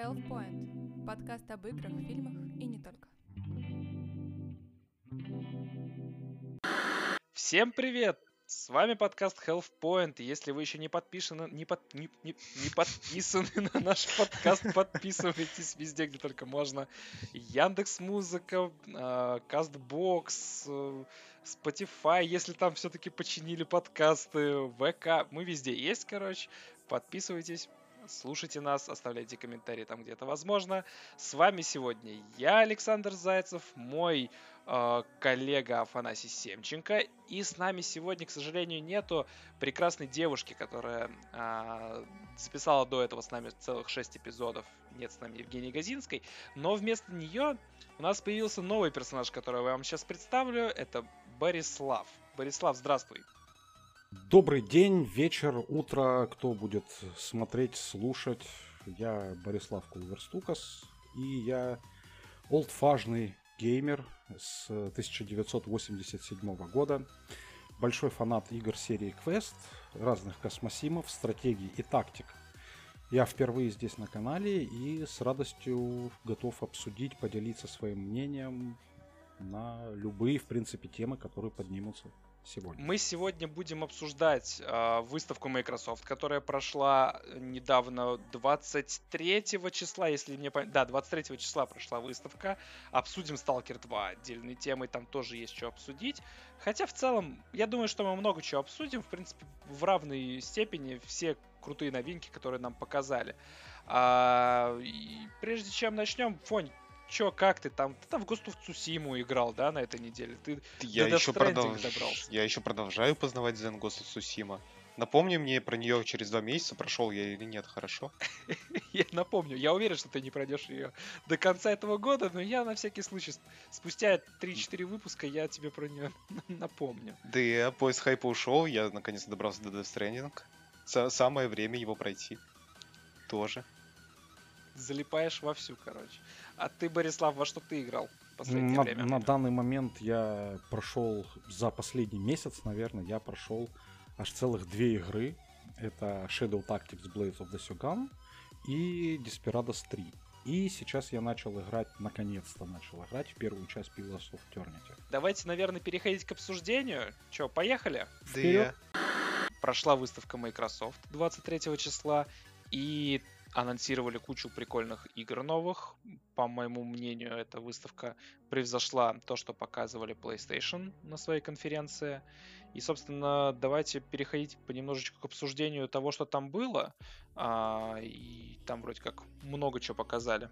Health Point. Подкаст об играх, фильмах и не только. Всем привет! С вами подкаст Health Point. Если вы еще не подписаны, не, под, не, не, не подписаны на наш подкаст, подписывайтесь везде, где только можно. Яндекс Музыка, Кастбокс, Spotify, если там все-таки починили подкасты, ВК, мы везде есть, короче. Подписывайтесь, слушайте нас, оставляйте комментарии там, где это возможно. С вами сегодня я, Александр Зайцев, мой э, коллега Афанасий Семченко. И с нами сегодня, к сожалению, нету прекрасной девушки, которая э, записала до этого с нами целых 6 эпизодов. Нет с нами Евгении Газинской. Но вместо нее у нас появился новый персонаж, которого я вам сейчас представлю. Это Борислав. Борислав, здравствуй. Добрый день, вечер, утро, кто будет смотреть, слушать. Я Борислав Кулверстукас, и я олдфажный геймер с 1987 года. Большой фанат игр серии Quest, разных космосимов, стратегий и тактик. Я впервые здесь на канале и с радостью готов обсудить, поделиться своим мнением на любые, в принципе, темы, которые поднимутся сегодня? Мы сегодня будем обсуждать э, выставку Microsoft, которая прошла недавно 23 числа, если мне память... Да, 23 числа прошла выставка. Обсудим Stalker 2 отдельной темой, там тоже есть что обсудить. Хотя в целом, я думаю, что мы много чего обсудим. В принципе, в равной степени все крутые новинки, которые нам показали. А, и прежде чем начнем, Фонь, чё, как ты там? Ты там в Ghost of Tsushima играл, да, на этой неделе? Ты я еще, продолж... я еще продолжаю познавать Ghost of Tsushima. Напомни мне про нее через два месяца, прошел я или нет, хорошо? я напомню, я уверен, что ты не пройдешь ее до конца этого года, но я на всякий случай, спустя 3-4 выпуска, я тебе про нее напомню. Да я поезд хайпа ушел, я наконец добрался до Death Stranding. Самое время его пройти. Тоже. Залипаешь вовсю, короче. А ты, Борислав, во что ты играл в последнее на, время? На данный момент я прошел за последний месяц, наверное, я прошел аж целых две игры. Это Shadow Tactics Blades of the Shogun и Desperados 3. И сейчас я начал играть, наконец-то начал играть в первую часть Pillars of Eternity. Давайте, наверное, переходить к обсуждению. Че, поехали? Вперед! Прошла выставка Microsoft 23 числа, и анонсировали кучу прикольных игр новых. По моему мнению, эта выставка превзошла то, что показывали PlayStation на своей конференции. И, собственно, давайте переходить понемножечку к обсуждению того, что там было. А, и там вроде как много чего показали.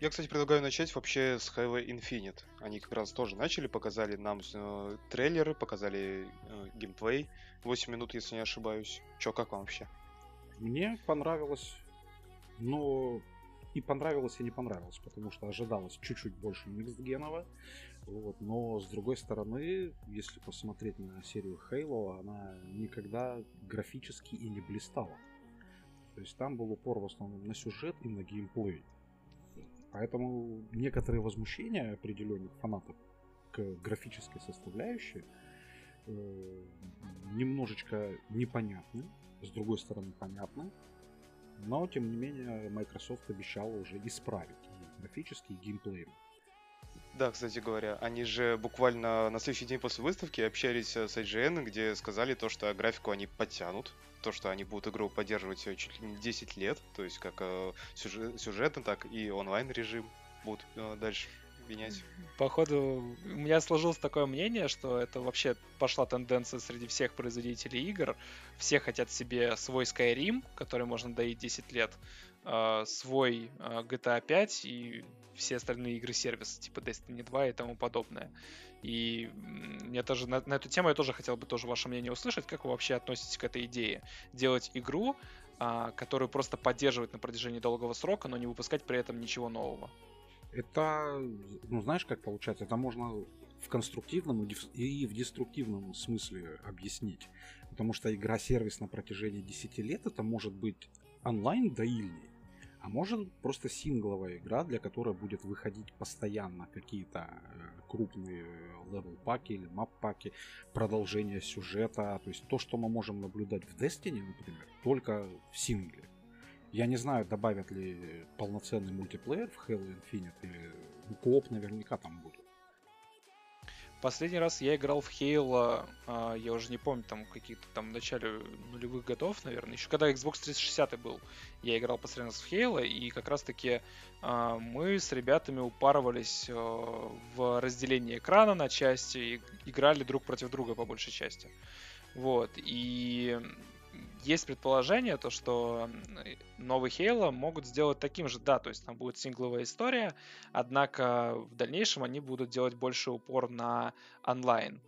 Я, кстати, предлагаю начать вообще с Halo Infinite. Они как раз тоже начали, показали нам э, трейлеры, показали э, геймплей. 8 минут, если не ошибаюсь. Чё, как вам вообще? Мне понравилось но и понравилось, и не понравилось, потому что ожидалось чуть-чуть больше миксгенова. Вот. Но с другой стороны, если посмотреть на серию Halo, она никогда графически и не блистала. То есть там был упор в основном на сюжет и на геймплей. Поэтому некоторые возмущения определенных фанатов к графической составляющей э, немножечко непонятны, с другой стороны понятны. Но, тем не менее, Microsoft обещала уже исправить графический, геймплей. Да, кстати говоря, они же буквально на следующий день после выставки общались с IGN, где сказали то, что графику они подтянут, то, что они будут игру поддерживать чуть ли не 10 лет, то есть как э, сюжет, сюжетно, так и онлайн режим будут э, дальше менять. Походу, у меня сложилось такое мнение, что это вообще пошла тенденция среди всех производителей игр. Все хотят себе свой Skyrim, который можно доить 10 лет, а, свой а, GTA 5 и все остальные игры сервиса, типа Destiny 2 и тому подобное. И мне тоже на, на эту тему я тоже хотел бы тоже ваше мнение услышать, как вы вообще относитесь к этой идее. Делать игру, а, которую просто поддерживать на протяжении долгого срока, но не выпускать при этом ничего нового. Это, ну знаешь, как получается, это можно в конструктивном и в деструктивном смысле объяснить. Потому что игра-сервис на протяжении 10 лет это может быть онлайн доильней, а может просто сингловая игра, для которой будет выходить постоянно какие-то э, крупные level-паки или map-паки, продолжение сюжета. То есть то, что мы можем наблюдать в Destiny, например, только в сингле. Я не знаю, добавят ли полноценный мультиплеер в Halo Infinite или ну, кооп наверняка там будет. Последний раз я играл в Halo, а, я уже не помню, там какие-то там в начале нулевых годов, наверное, еще когда Xbox 360 был, я играл последний раз в Halo, и как раз-таки а, мы с ребятами упарывались а, в разделении экрана на части и играли друг против друга по большей части. Вот, и есть предположение, то, что новый Halo могут сделать таким же, да, то есть там будет сингловая история, однако в дальнейшем они будут делать больше упор на онлайн.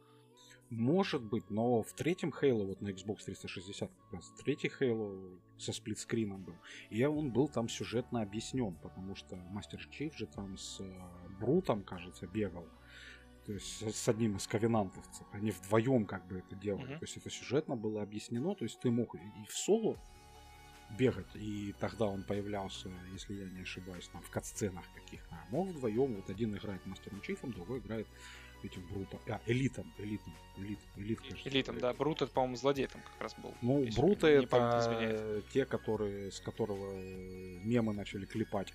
Может быть, но в третьем Halo, вот на Xbox 360 как раз, третий Halo со сплитскрином был, и он был там сюжетно объяснен, потому что Мастер Чиф же там с э, Брутом, кажется, бегал, то есть с одним из ковенантовцев. Они вдвоем как бы это делали. Mm-hmm. То есть это сюжетно было объяснено. То есть ты мог и в соло бегать, и тогда он появлялся, если я не ошибаюсь, там в катсценах каких-то. А мог вдвоем, вот один играет мастером Чифом, другой играет этим Брутом. А, Элитом, Элитом, Элит, Элит, кажется. Элитом, да. Брут это, по-моему, злодей там как раз был. Ну, Брута это те, которые, с которого мемы начали клепать.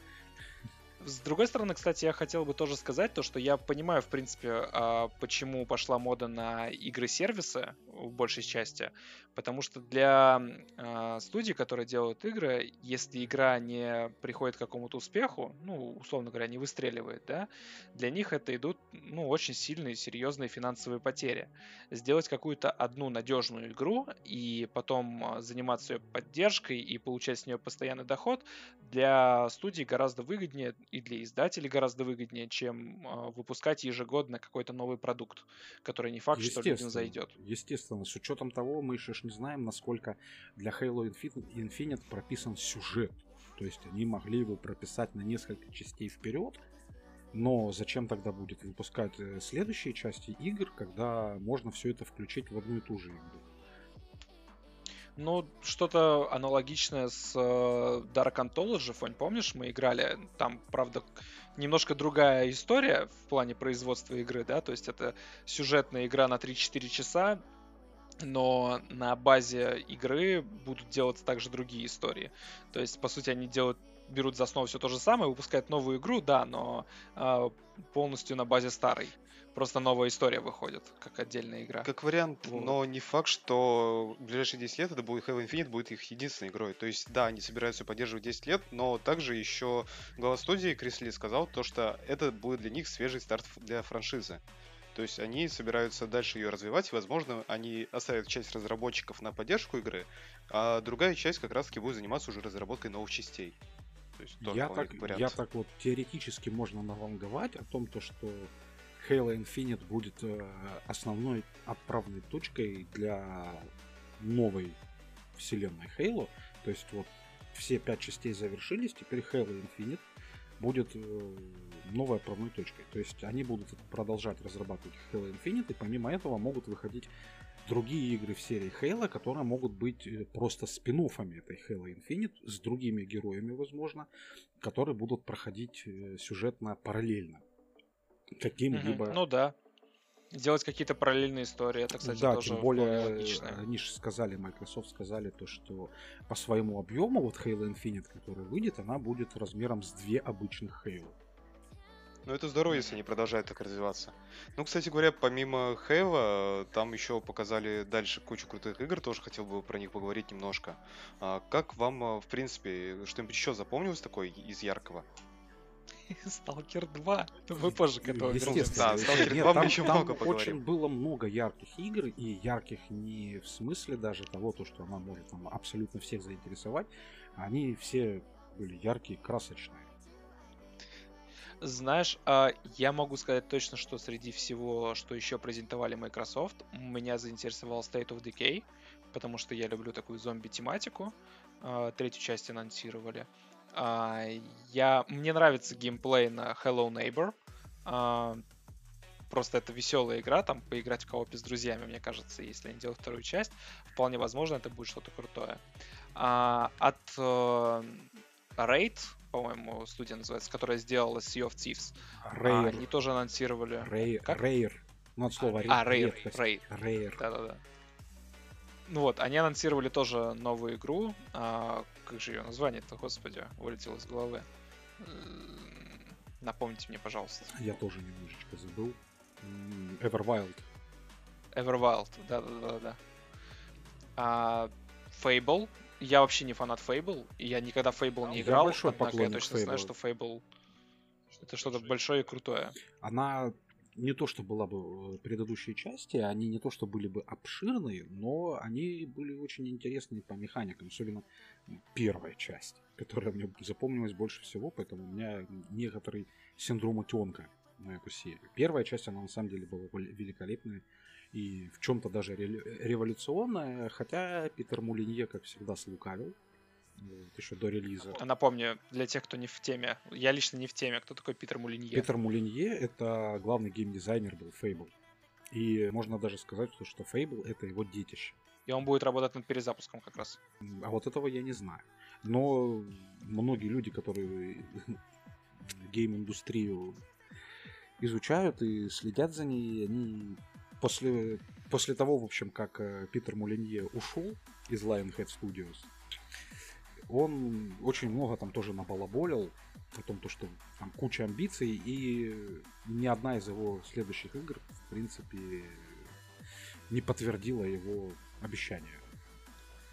С другой стороны, кстати, я хотел бы тоже сказать то, что я понимаю, в принципе, а, почему пошла мода на игры-сервисы в большей части, потому что для э, студий, которые делают игры, если игра не приходит к какому-то успеху, ну, условно говоря, не выстреливает, да, для них это идут, ну, очень сильные, серьезные финансовые потери. Сделать какую-то одну надежную игру и потом заниматься ее поддержкой и получать с нее постоянный доход для студии гораздо выгоднее и для издателей гораздо выгоднее, чем э, выпускать ежегодно какой-то новый продукт, который не факт, что людям зайдет. Естественно, с учетом того, мы еще не знаем, насколько для Halo Infinite прописан сюжет. То есть они могли его прописать на несколько частей вперед, но зачем тогда будет выпускать э, следующие части игр, когда можно все это включить в одну и ту же игру? Ну, что-то аналогичное с э, Dark Anthology, Фонь, помнишь, мы играли, там, правда, немножко другая история в плане производства игры, да, то есть это сюжетная игра на 3-4 часа, но на базе игры будут делаться также другие истории. То есть, по сути, они делают берут за основу все то же самое, выпускают новую игру, да, но э, полностью на базе старой. Просто новая история выходит, как отдельная игра. Как вариант, вот. но не факт, что в ближайшие 10 лет это будет Halo Infinite будет их единственной игрой. То есть, да, они собираются поддерживать 10 лет, но также еще глава студии Крисли сказал то, что это будет для них свежий старт для франшизы. То есть они собираются дальше ее развивать, и, возможно, они оставят часть разработчиков на поддержку игры, а другая часть как раз-таки будет заниматься уже разработкой новых частей. То есть я, так, я так вот теоретически можно наванговать о том, то, что Halo Infinite будет э, основной отправной точкой для новой вселенной Halo. То есть вот все пять частей завершились, теперь Halo Infinite будет э, новой отправной точкой. То есть они будут продолжать разрабатывать Halo Infinite, и помимо этого могут выходить другие игры в серии Halo, которые могут быть э, просто спин этой Halo Infinite с другими героями, возможно, которые будут проходить э, сюжетно параллельно. Каким-либо... Ну да. Делать какие-то параллельные истории, это, кстати, да, тоже тем более, они же сказали, Microsoft сказали то, что по своему объему вот Halo Infinite, который выйдет, она будет размером с две обычных Halo. Ну, это здорово, если они продолжают так развиваться. Ну, кстати говоря, помимо Хейва, там еще показали дальше кучу крутых игр, тоже хотел бы про них поговорить немножко. А как вам, э, в принципе, что-нибудь еще запомнилось такое из яркого? Сталкер 2. Мы позже к этому вернемся. Да, Сталкер 2 мы еще много поговорим. очень было много ярких игр, и ярких не в смысле даже того, то, что она может там абсолютно всех заинтересовать. Они все были яркие, красочные. Знаешь, а, я могу сказать точно, что среди всего, что еще презентовали Microsoft, меня заинтересовал State of Decay, потому что я люблю такую зомби-тематику. А, третью часть анонсировали. Я... Мне нравится геймплей на Hello Neighbor. Просто это веселая игра, там поиграть в коопе с друзьями, мне кажется, если они делают вторую часть, вполне возможно, это будет что-то крутое. От э, Raid по-моему, студия называется, которая сделала Sea of Thieves. Rare. А, они тоже анонсировали. Rare. Как? Rare. Ну, от слова А, Rare. Rare. Rare. Да-да-да. Ну вот, они анонсировали тоже новую игру. А, как же ее название-то, господи, вылетело из головы. Напомните мне, пожалуйста. Я тоже немножечко забыл. Everwild. Everwild, да-да-да-да. А, Fable. Я вообще не фанат Fable, и я никогда в Fable не Я играл, большой однако я точно знаю, Fable. что Fable это что-то большое и крутое. Она не то, что была бы э, предыдущие части, они не то, что были бы обширные, но они были очень интересные по механикам, особенно первая часть, которая мне запомнилась больше всего, поэтому у меня некоторый синдром утенка на эту серию. Первая часть, она на самом деле была вел- великолепная и в чем-то даже ре- революционная, хотя Питер Мулинье, как всегда, слукавил еще до релиза. Напомню, для тех, кто не в теме, я лично не в теме, кто такой Питер Мулинье. Питер Мулинье — это главный геймдизайнер был Fable. И можно даже сказать, что, что Fable — это его детище. И он будет работать над перезапуском как раз. А вот этого я не знаю. Но многие люди, которые гейм-индустрию изучают и следят за ней, они после, после того, в общем, как э, Питер Мулинье ушел из Lionhead Studios, он очень много там тоже набалаболил о том, то, что там куча амбиций, и ни одна из его следующих игр, в принципе, не подтвердила его обещания.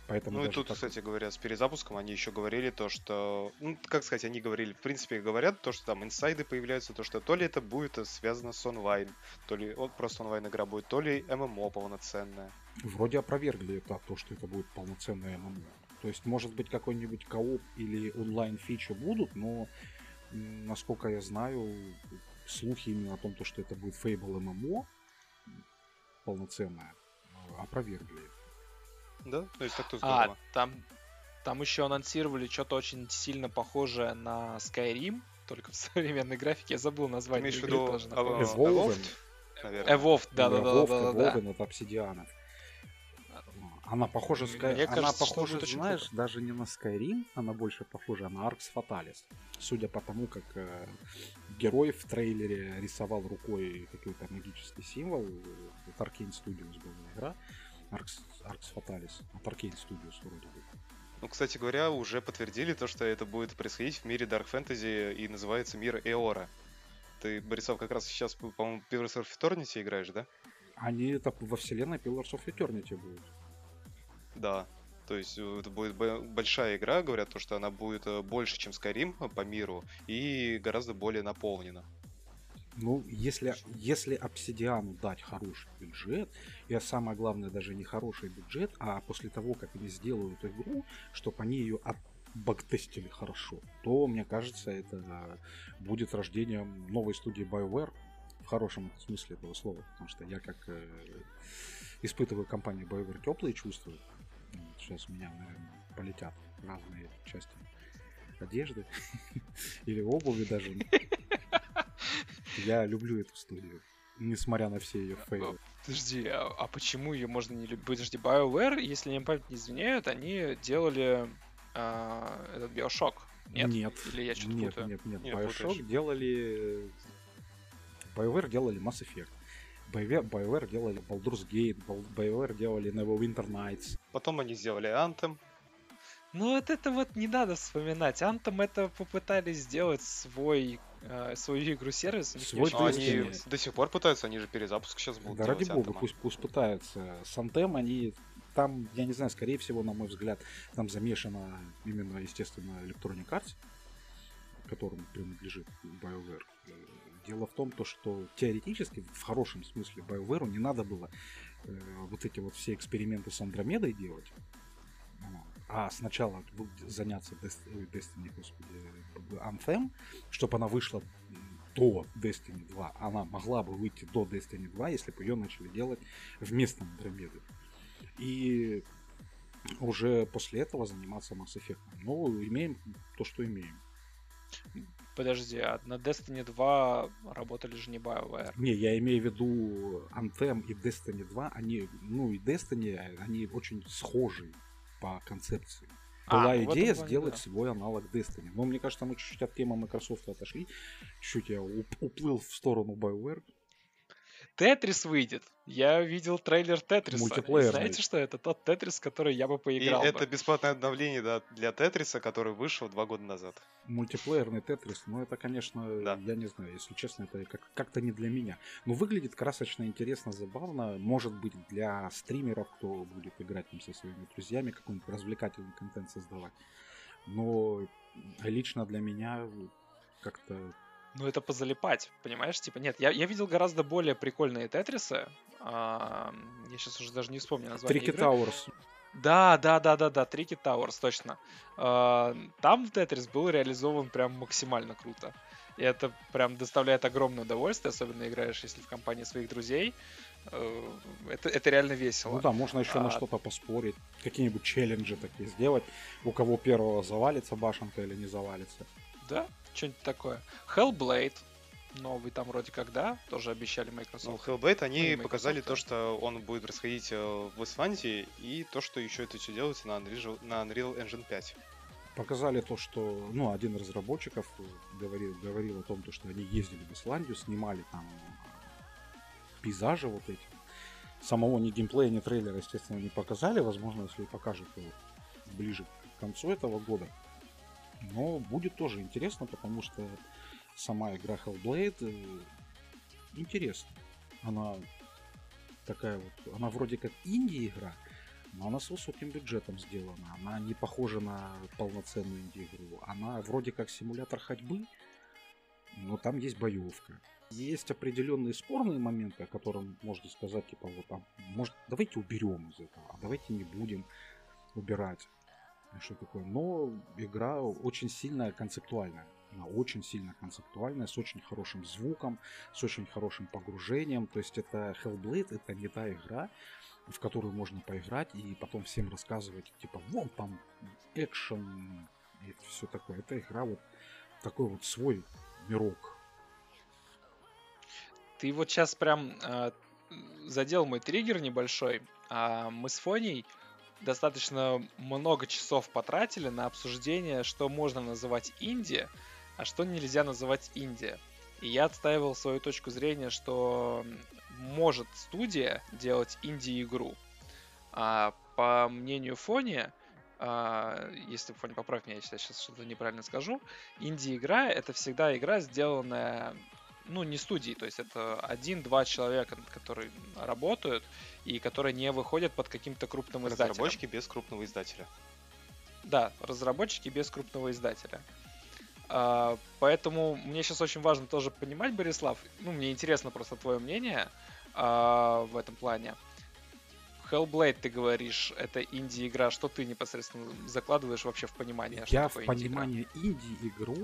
Поэтому Ну и тут, так- кстати говоря, с перезапуском они еще говорили то, что... Ну, как сказать, они говорили, в принципе, говорят то, что там инсайды появляются, то, что то ли это будет связано с онлайн, то ли вот просто онлайн игра будет, то ли ММО полноценная. Вроде опровергли это, то, что это будет полноценное ММО. То есть, может быть, какой-нибудь кооп или онлайн фичи будут, но, насколько я знаю, слухи именно о том, то, что это будет Fable ММО полноценное, э, опровергли. Да? То есть так-то А, здорово. там, там еще анонсировали что-то очень сильно похожее на Skyrim, только в современной графике. Я забыл Ты название имеешь в игры виду а. Evolved? Evolved, да-да-да. да Evolved от обсидианов. Она похожа, Мне Sky... она кажется, похожа, знаешь, круто. даже не на Skyrim, она больше похожа на Arx Fatalis. Судя по тому, как э, герой в трейлере рисовал рукой какой-то магический символ, э, от Arcane Studios была игра, Arx, Arx Fatalis, от Arcane Studios вроде бы. Ну, кстати говоря, уже подтвердили то, что это будет происходить в мире Dark Fantasy и называется мир Эора. Ты, Борисов, как раз сейчас, по-моему, Pillars of Eternity играешь, да? Они это во вселенной Pillars of Eternity будут. Да. То есть э, это будет большая игра, говорят, то, что она будет э, больше, чем Skyrim э, по миру, и гораздо более наполнена. Ну, если, если обсидиану дать хороший бюджет, и самое главное, даже не хороший бюджет, а после того, как они сделают игру, чтобы они ее отбактестили хорошо, то, мне кажется, это будет рождением новой студии BioWare в хорошем смысле этого слова, потому что я как э, испытываю компанию BioWare теплые чувства, сейчас у меня, наверное, полетят разные части одежды или обуви даже. Я люблю эту студию, несмотря на все ее фейлы. Подожди, а, а почему ее можно не любить? Подожди, BioWare, если мне память не изменяют, они делали а, этот Bioshock. Нет? Нет, Или я что-то нет, путаю? нет, нет. Не, Bioshock путаешь. делали... BioWare делали Mass Effect. BioWare, делали Baldur's Gate, BioWare делали Neverwinter Nights. Потом они сделали Anthem. Ну вот это вот не надо вспоминать. Anthem это попытались сделать свой, э, свою игру-сервис. у них не Свой Destiny. они до сих пор пытаются, они же перезапуск сейчас будут Да ради бога, Anthem. пусть, пусть пытаются. С Anthem они там, я не знаю, скорее всего, на мой взгляд, там замешана именно, естественно, Electronic Arts, которому принадлежит BioWare. Дело в том, то, что теоретически, в хорошем смысле, BioWare не надо было э, вот эти вот все эксперименты с Андромедой делать, а сначала заняться Dest- ой, Destiny, господи, Anthem, чтобы она вышла до Destiny 2. Она могла бы выйти до Destiny 2, если бы ее начали делать вместо Андромеды. И уже после этого заниматься Mass Effect. Ну, имеем то, что имеем. Подожди, а на Destiny 2 работали же не BioWare. Не, я имею в виду Anthem и Destiny 2, они, ну и Destiny, они очень схожи по концепции. А, Была этом идея плане сделать да. свой аналог Destiny. Но мне кажется, мы чуть-чуть от темы Microsoft отошли. Чуть-чуть я уп- уплыл в сторону BioWare. Тетрис выйдет. Я видел трейлер Тетриса. Мультиплеерный. Знаете, что это тот Тетрис, который я бы И поиграл бы. это бесплатное обновление да, для Тетриса, который вышел два года назад. Мультиплеерный Тетрис, ну это, конечно, Да. я не знаю, если честно, это как- как-то не для меня. Но выглядит красочно, интересно, забавно. Может быть, для стримеров, кто будет играть там со своими друзьями, какой-нибудь развлекательный контент создавать. Но лично для меня как-то Ну, это позалипать, понимаешь? Типа, нет, я, я видел гораздо более прикольные Тетрисы. А, я сейчас уже даже не вспомню название Tricky. Towers. Да, да, да, да, да, Tricky Towers, точно. А, Там Тетрис был реализован прям максимально круто. И это прям доставляет огромное удовольствие, особенно играешь, если в компании своих друзей. Э, Это, это реально весело. Ну да, можно еще на А- что-то поспорить, какие-нибудь челленджи такие сделать, у кого первого завалится башенка или не завалится. Да, что-нибудь такое. Hellblade, новый там вроде как, да, тоже обещали Ну, Microsoft. Hellblade, Ну, они и Microsoft, показали то, что он будет происходить э, в Исландии, и то, что еще это все делается на Unreal, на Unreal Engine 5. Показали то, что, ну, один из разработчиков говорил, говорил о том, то, что они ездили в Исландию, снимали там пейзажи вот эти. Самого ни геймплея, ни трейлера, естественно, не показали. Возможно, если покажут, то ближе к концу этого года. Но будет тоже интересно, потому что сама игра Hellblade э, интересна. Она такая вот, она вроде как инди-игра, но она с высоким бюджетом сделана. Она не похожа на полноценную инди-игру. Она вроде как симулятор ходьбы, но там есть боевка. Есть определенные спорные моменты, о котором можно сказать, типа, вот там, может, давайте уберем из этого, а давайте не будем убирать. Что такое? Но игра очень сильно концептуальная. Она очень сильно концептуальная, с очень хорошим звуком, с очень хорошим погружением. То есть это Hellblade, это не та игра, в которую можно поиграть и потом всем рассказывать, типа, вон там экшен и все такое. Это игра вот такой вот свой мирок. Ты вот сейчас прям э, задел мой триггер небольшой. А мы с Фоней достаточно много часов потратили на обсуждение, что можно называть Индия, а что нельзя называть Индия. И я отстаивал свою точку зрения, что может студия делать инди-игру. А по мнению Фони, а, если Фони поправь меня, если я сейчас что-то неправильно скажу, инди-игра это всегда игра, сделанная ну, не студии, то есть это один-два человека, которые работают и которые не выходят под каким-то крупным издателем. Разработчики без крупного издателя. Да, разработчики без крупного издателя. А, поэтому мне сейчас очень важно тоже понимать, Борислав, ну, мне интересно просто твое мнение а, в этом плане. Hellblade, ты говоришь, это инди-игра. Что ты непосредственно закладываешь вообще в понимание? что Я в такое инди-игра? понимание инди-игру,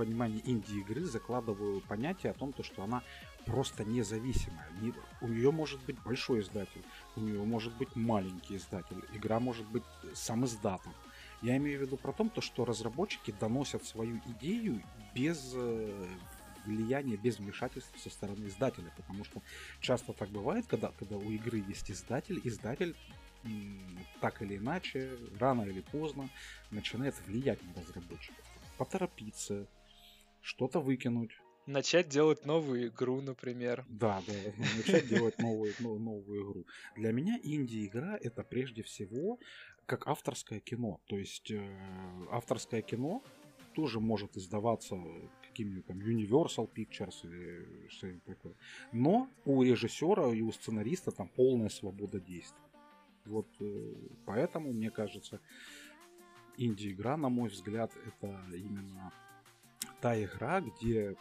понимание инди-игры закладываю понятие о том, то, что она просто независимая. Не- у нее может быть большой издатель, у нее может быть маленький издатель, игра может быть сам издатом. Я имею в виду про то, то, что разработчики доносят свою идею без э, влияния, без вмешательства со стороны издателя. Потому что часто так бывает, когда, когда у игры есть издатель, издатель так или иначе, рано или поздно начинает влиять на разработчиков. Поторопиться, что-то выкинуть. Начать делать новую игру, например. Да, да, начать делать новую, но- новую игру. Для меня инди-игра это прежде всего как авторское кино. То есть э, авторское кино тоже может издаваться какими-нибудь там Universal Pictures или что-нибудь такое. Но у режиссера и у сценариста там полная свобода действий. Вот э, поэтому, мне кажется, инди-игра, на мой взгляд, это именно та игра, где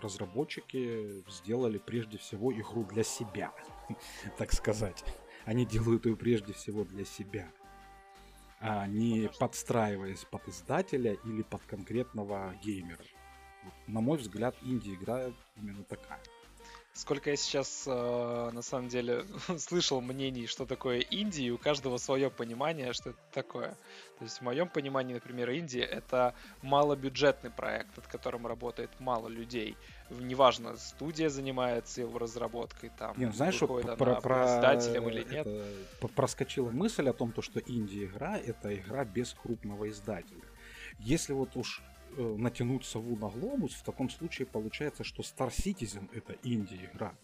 разработчики сделали прежде всего игру для себя, так сказать. Они делают ее прежде всего для себя, а не подстраиваясь под издателя или под конкретного геймера. На мой взгляд, инди-игра именно такая. Сколько я сейчас э, на самом деле слышал мнений, что такое инди, и у каждого свое понимание, что это такое. То есть в моем понимании, например, инди это малобюджетный проект, над которым работает мало людей. Неважно, студия занимается его разработкой, там, Не, ну, знаешь, что выходит про, она про- издателем или нет. это, проскочила мысль о том, то, что инди-игра это игра без крупного издателя. Если вот уж натянуть сову на глобус, в таком случае получается, что Star Citizen это инди-игра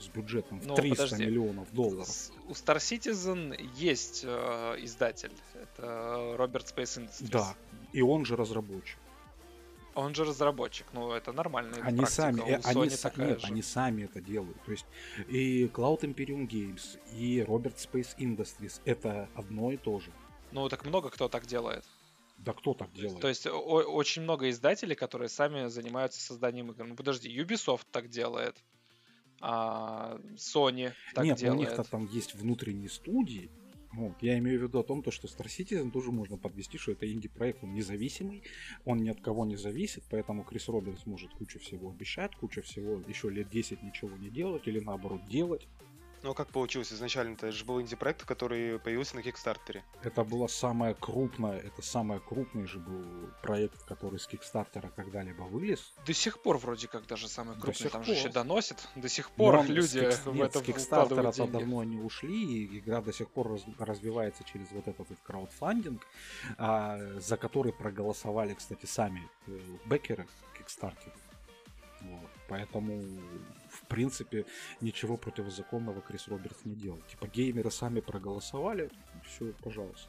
с бюджетом в Ну, 300 подожди. миллионов долларов. У Star Citizen есть э, издатель. Это Роберт Space Industries. Да, и он же разработчик. Он же разработчик. Ну, это нормальная Они практика. сами, У э, они, Sony такая нет, же. они сами это делают. То есть и Cloud Imperium Games, и Robert Space Industries это одно и то же. Ну, так много кто так делает. Да кто так делает? То есть о- очень много издателей, которые сами занимаются созданием игр. Ну, подожди, Ubisoft так делает. а, Sony так Нет, ну, у делает. них-то там есть внутренние студии. Вот. Я имею в виду о том, то, что Star Citizen тоже можно подвести, что это инди-проект, он независимый, он ни от кого не зависит, поэтому Крис Робертс может кучу всего обещать, куча всего еще лет 10 ничего не делать, или наоборот делать. Ну а как получилось изначально? Это же был инди-проект, который появился на Кикстартере. Это была самая крупная, это самый крупный же был проект, который с Кикстартера когда-либо вылез. До сих пор вроде как даже самый До крупный. сих Там же еще пор. доносит. До сих Но пор с люди Кикс- в нет, это с Кикстартера то давно они ушли, и игра до сих пор раз- развивается через вот этот вот краудфандинг, а, за который проголосовали, кстати, сами э, бэкеры Kickstarter. Вот. Поэтому, в принципе, ничего противозаконного Крис Робертс не делал. Типа геймеры сами проголосовали, все, пожалуйста.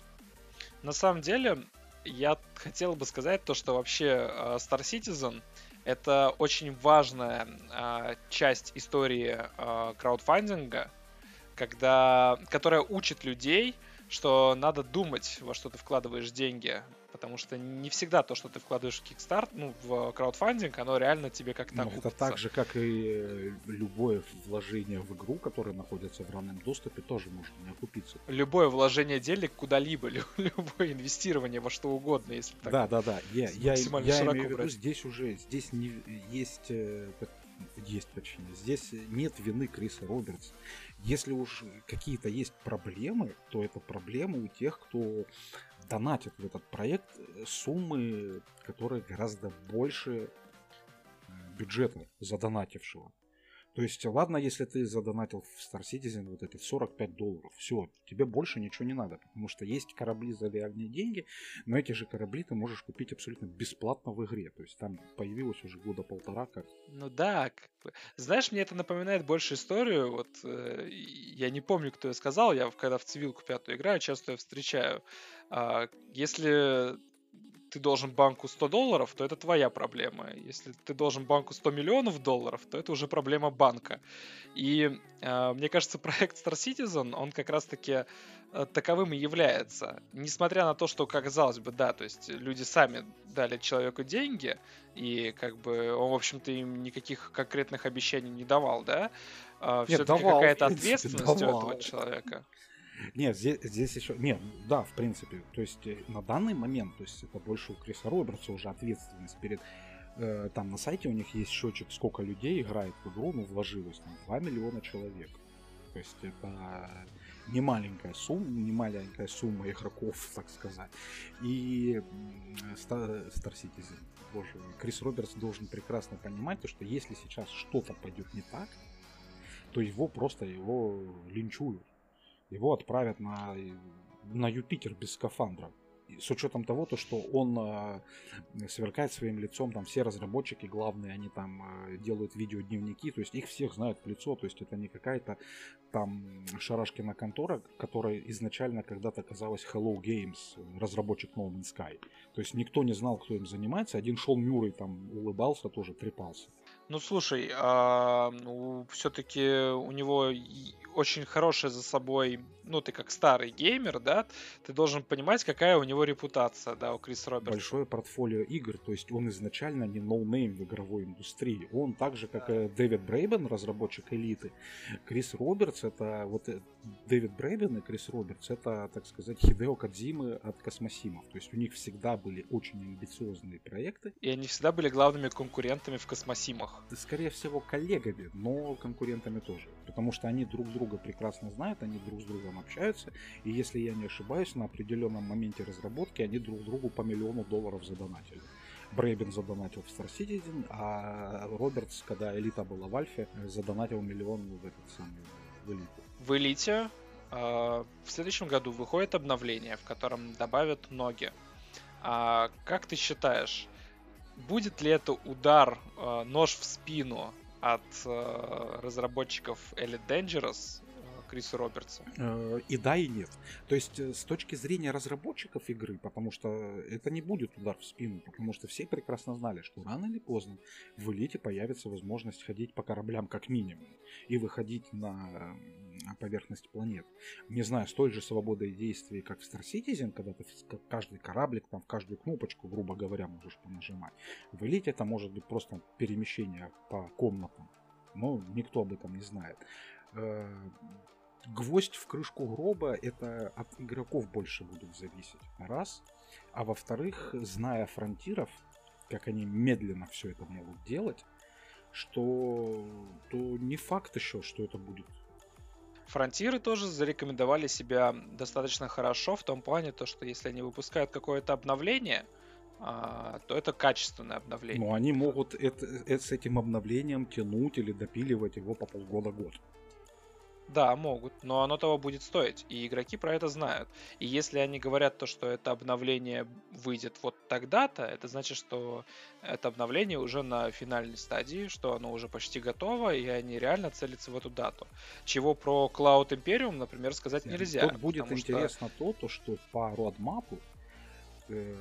На самом деле, я хотел бы сказать то, что вообще э, Star Citizen это очень важная э, часть истории э, краудфандинга, когда, которая учит людей, что надо думать, во что ты вкладываешь деньги, потому что не всегда то, что ты вкладываешь в Kickstart, ну, в краудфандинг, оно реально тебе как-то Ну, это так же, как и э, любое вложение в игру, которое находится в раннем доступе, тоже может не окупиться. Любое вложение денег куда-либо, лю- любое инвестирование во что угодно, если так. Да, да, да. Я, я, я имею в виду, здесь уже здесь не есть э, есть точнее. Здесь нет вины Криса Робертса. Если уж какие-то есть проблемы, то это проблемы у тех, кто донатит в этот проект э, суммы, которые гораздо больше э, бюджета задонатившего. То есть, ладно, если ты задонатил в Star Citizen вот эти 45 долларов, все, тебе больше ничего не надо, потому что есть корабли за реальные деньги, но эти же корабли ты можешь купить абсолютно бесплатно в игре. То есть там появилось уже года полтора как. Ну да, как бы. Знаешь, мне это напоминает больше историю. Вот э, я не помню, кто я сказал. Я когда в цивилку пятую играю, часто ее встречаю. А, если ты должен банку 100 долларов, то это твоя проблема. Если ты должен банку 100 миллионов долларов, то это уже проблема банка. И э, мне кажется, проект Star Citizen, он как раз-таки э, таковым и является. Несмотря на то, что, казалось бы, да, то есть люди сами дали человеку деньги, и как бы он, в общем-то, им никаких конкретных обещаний не давал, да? Все-таки давал, какая-то ответственность у этого человека. Нет, здесь, здесь еще. Нет, да, в принципе. То есть э, на данный момент, то есть это больше у Криса Робертса уже ответственность перед. э, там на сайте у них есть счетчик, сколько людей играет в игру, ну, вложилось там 2 миллиона человек. То есть это не маленькая сумма, не маленькая сумма игроков, так сказать. И Ста- Star Citizen, боже мой, Крис Робертс должен прекрасно понимать, то, что если сейчас что-то пойдет не так, то его просто его линчуют. Его отправят на, на Юпитер без скафандра. И С учетом того, то, что он э, сверкает своим лицом, там все разработчики главные, они там э, делают видеодневники, то есть их всех знают в лицо, то есть это не какая-то там шарашкина контора, которая изначально когда-то казалась Hello Games, разработчик No Man's Sky. То есть никто не знал, кто им занимается, один Шон Мюррей там улыбался, тоже трепался. Ну слушай, все-таки у него очень хорошая за собой, ну ты как старый геймер, да, ты должен понимать, какая у него репутация, да, у Криса Робертса. большое портфолио игр, то есть он изначально не no name в игровой индустрии. Он так же, как и Дэвид Брейбен, разработчик Elite'ы, Крис Робертс, это вот э, Дэвид Брейбен и Крис Робертс, это, так сказать, Хидео Кадзимы от Космосимов. То есть у них всегда были очень амбициозные проекты, И они всегда были главными конкурентами в космосимах. Да, скорее всего, коллегами, но конкурентами тоже. Потому что они друг друга прекрасно знают, они друг с другом общаются. И если я не ошибаюсь, на определенном моменте разработки они друг другу по миллиону долларов задонатили. Брейбен задонатил в Star Citizen, а Робертс, когда элита была в Альфе, задонатил миллион в этот самый в элиту. В Элите э, в следующем году выходит обновление, в котором добавят ноги. А как ты считаешь, будет ли это удар, э, нож в спину от э, разработчиков Elite Dangerous э, Крису Робертсу? Э, И да, и нет. То есть э, с точки зрения разработчиков игры, потому что это не будет удар в спину, потому что все прекрасно знали, что рано или поздно в элите появится возможность ходить по кораблям как минимум и выходить на поверхность планет. Не знаю, с той же свободой действий, как в Star Citizen, когда ты каждый кораблик, там в каждую кнопочку, грубо говоря, можешь понажимать. В элите это может быть просто перемещение по комнатам. Но никто об этом не знает. Э, Гвоздь в крышку гроба это от игроков больше будет зависеть. Раз. А во-вторых, зная фронтиров, как они медленно все это могут делать, что то не факт еще, что это будет Фронтиры тоже зарекомендовали себя достаточно хорошо в том плане, то, что если они выпускают какое-то обновление, а, то это качественное обновление. Но они могут это, э, с этим обновлением тянуть или допиливать его по полгода-год. Да, могут, но оно того будет стоить, и игроки про это знают. И если они говорят то, что это обновление выйдет вот тогда-то, это значит, что это обновление уже на финальной стадии, что оно уже почти готово, и они реально целятся в эту дату. Чего про Cloud Imperium, например, сказать нельзя. Тут будет потому что- интересно то, то, что по родмапу э,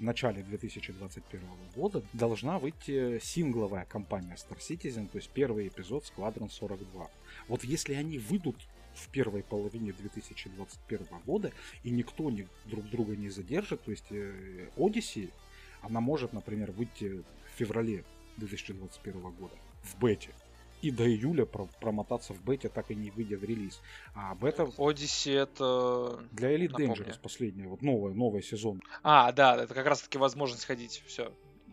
в начале 2021 года должна выйти сингловая кампания Star Citizen, то есть первый эпизод Squadron 42. Вот если они выйдут в первой половине 2021 года, и никто не, друг друга не задержит, то есть э, Odyssey, она может, например, выйти в феврале 2021 года в бете. И до июля про- промотаться в бете, так и не выйдя в релиз. А бета Odyssey это... для Elite Напомни. Dangerous последняя, вот новая, новый сезон. А, да, это как раз таки возможность ходить, все.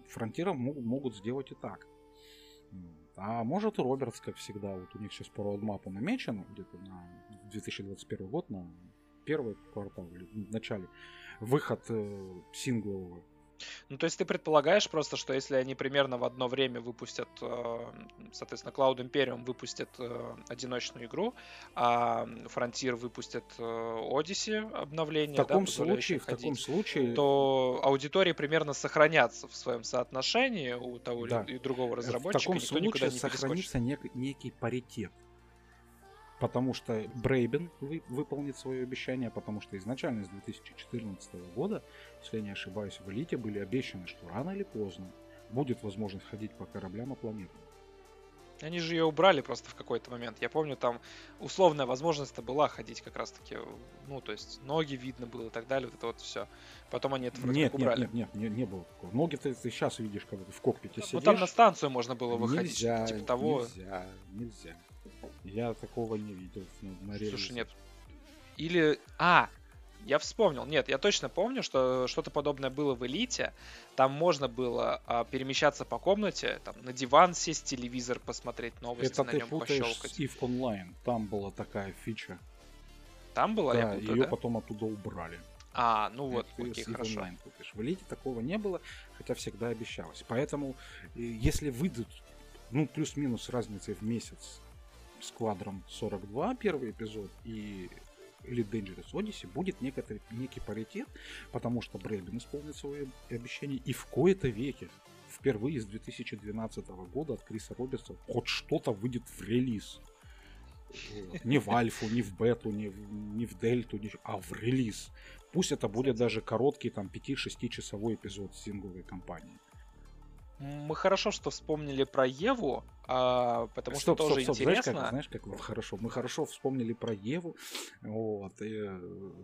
Фронтиров могут, сделать и так. А может и Робертс, как всегда, вот у них сейчас по роудмапу намечено, где-то на 2021 год, на первый квартал или в начале, выход э, синглового. Ну, то есть ты предполагаешь просто, что если они примерно в одно время выпустят, э, соответственно, Cloud Imperium выпустит э, одиночную игру, а Frontier выпустит э, Odyssey обновление, В таком да, случае, в таком ходить, случае, то аудитории примерно сохранятся в своем соотношении у того или Да. и другого э, в разработчика, таком случае сохранится нек- некий паритет. Потому что Брейбен вы- выполнит свое обещание, потому что изначально с 2014 года, если я не ошибаюсь, в Элите были обещаны, что рано или поздно будет возможность ходить по кораблям и планетам. Они же ее убрали просто в какой-то момент. Я помню, там условная возможность-то была ходить как раз-таки, ну, то есть ноги видно было и так далее, вот это вот все. Потом они это вроде Нет, как нет, убрали. нет, нет, не, не было такого. Ноги ты, сейчас видишь, когда ты в кокпите Ну, сидишь. там на станцию можно было выходить, нельзя, типа того. нельзя, нельзя. Я такого не видел на, на Слушай, нет. Или... А, я вспомнил. Нет, я точно помню, что что-то подобное было в Элите. Там можно было а, перемещаться по комнате, там, на диван сесть, телевизор посмотреть, новости Это на ты нем путаешь пощелкать. с EVE Online. Там была такая фича. Там было, да, я путаю, ее да? потом оттуда убрали. А, ну вот, ты окей, хорошо. Online путаешь. В Elite такого не было, хотя всегда обещалось. Поэтому, э, если выйдут, ну, плюс-минус разницей в месяц Squadron 42, первый эпизод, и Elite Dangerous Odyssey, будет некоторый, некий паритет, потому что Брейбен исполнит свое обещание, и в кои-то веке, впервые с 2012 года от Криса Робертса хоть что-то выйдет в релиз. Вот. Не в альфу, не в бету, не в, не в дельту, не- а в релиз. Пусть это будет даже короткий там 5-6 часовой эпизод сингловой кампании. Мы хорошо, что вспомнили про Еву, а, потому стоп, что тоже стоп, стоп, знаешь интересно. как, знаешь, как хорошо? Мы хорошо вспомнили про Еву, вот, и э,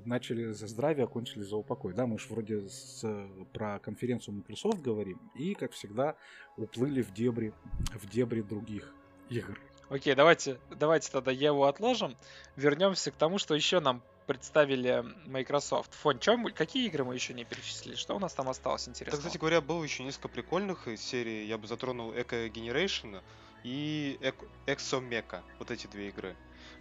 начали за здравие, окончили за упокой. Да, мы же вроде с, э, про конференцию Microsoft говорим, и, как всегда, уплыли в дебри, в дебри других игр. Окей, давайте, давайте тогда Еву отложим. Вернемся к тому, что еще нам представили Microsoft. Фон, чем, какие игры мы еще не перечислили? Что у нас там осталось интересного? кстати говоря, было еще несколько прикольных из серии. Я бы затронул Echo Generation и Exomecha. Вот эти две игры.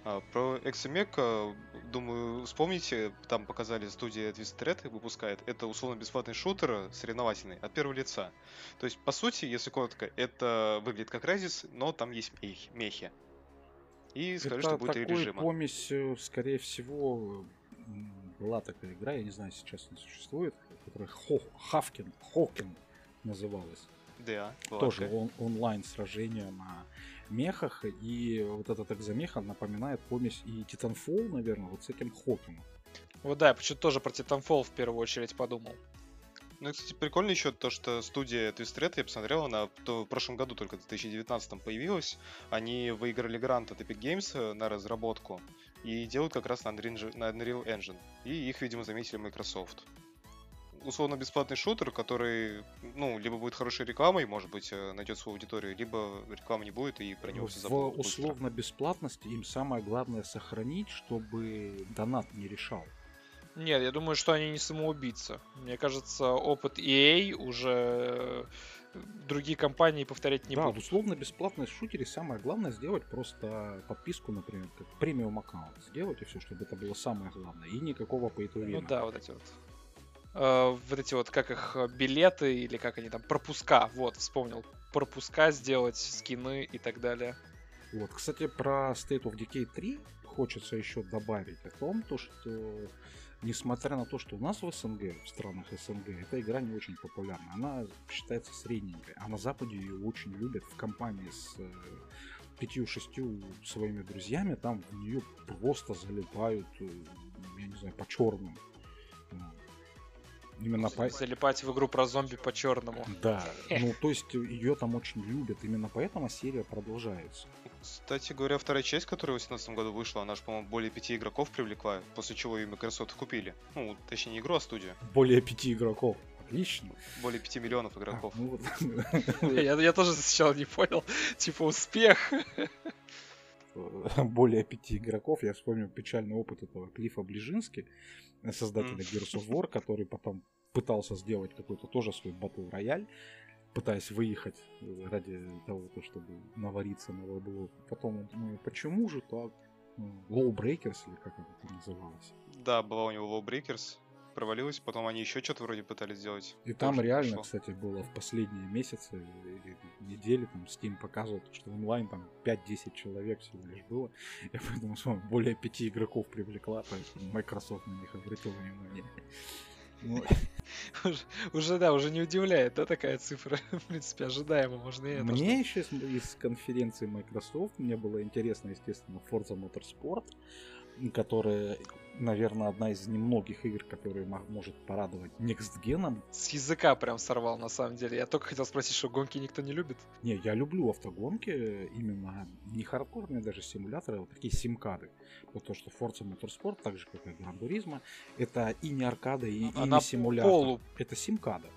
А, Про Exomecha, думаю, вспомните, там показали студия Twisted Red выпускает. Это условно-бесплатный шутер соревновательный от первого лица. То есть, по сути, если коротко, это выглядит как Резис, но там есть мех- мехи. И скажу, это что будет такой режима. помесь, э, скорее всего, была такая игра, я не знаю, сейчас не существует, которая Хо, Хавкин, Хокин называлась. Да, Тоже он, онлайн сражение на мехах, и вот этот экзомех напоминает помесь и Titanfall, наверное, вот с этим Хокином. Вот да, я почему-то тоже про Titanfall в первую очередь подумал. Ну, кстати, прикольно еще то, что студия Twist Red, я посмотрел, она в прошлом году только в 2019 появилась. Они выиграли грант от Epic Games э, на разработку и делают как раз на Unreal, на Unreal Engine. И их, видимо, заметили Microsoft. Условно бесплатный шутер, который, ну, либо будет хорошей рекламой, может быть, э, найдет свою аудиторию, либо рекламы не будет и про него все забудут. условно бесплатности им самое главное сохранить, чтобы донат не решал. Нет, я думаю, что они не самоубийцы. Мне кажется, опыт EA уже э, другие компании повторять не да, будут. условно бесплатной шутере самое главное сделать просто подписку, например, как премиум аккаунт. Сделать и все, чтобы это было самое главное. И никакого pay to Ну да, вот эти вот. Э, вот эти вот, как их, э, билеты или как они там, пропуска, вот, вспомнил. Пропуска сделать, скины и так далее. Вот, кстати, про State of Decay 3 хочется еще добавить о том, то, что несмотря на то, что у нас в СНГ, в странах СНГ, эта игра не очень популярна. Она считается средненькой, а на Западе ее очень любят в компании с э, пятью-шестью своими друзьями, там в нее просто залипают, э, я не знаю, по черному. Именно по... Залипать в игру про зомби по черному. Да, ну то есть ее там очень любят, именно поэтому серия продолжается. Кстати говоря, вторая часть, которая в 2018 году вышла, она же, по-моему, более пяти игроков привлекла, после чего и Microsoft купили. Ну, точнее, не игру, а студию. Более пяти игроков. Отлично. Более 5 миллионов А, игроков. ну вот. Я, я тоже сначала не понял. Типа успех. более пяти игроков. Я вспомнил печальный опыт этого Клифа Ближински, создателя. Gears of War, который потом пытался сделать какой-то тоже свой батл рояль, пытаясь выехать ради того, то, чтобы навариться на лобло. Потом он думает, почему же так? Ну, Low Breakers, или как это называлось. Да, была у него Low Breakers, провалилась, потом они еще что-то вроде пытались сделать. И там реально, пошло. кстати, было в последние месяцы или недели, там Steam показывал, что онлайн там 5-10 человек всего лишь было. Я поэтому смотрю, более 5 игроков привлекла, поэтому Microsoft на них обратил внимание. Ну, Уже, уже, да, уже не удивляет, да, такая цифра. В принципе, ожидаемо, можно и это. мне еще из, из конференции Microsoft мне было интересно, естественно, Forza Motorsport, которая, наверное, одна из немногих игр, которая мо- может порадовать Gen. С языка прям сорвал, на самом деле. Я только хотел спросить, что гонки никто не любит. Не, я люблю автогонки, именно не хардкорные даже симуляторы, а вот такие симкады. То, что Forza Motorsport, так же как и Gran Turismo, это и не аркада, и, и Она не симулятор. полу- Это симкада.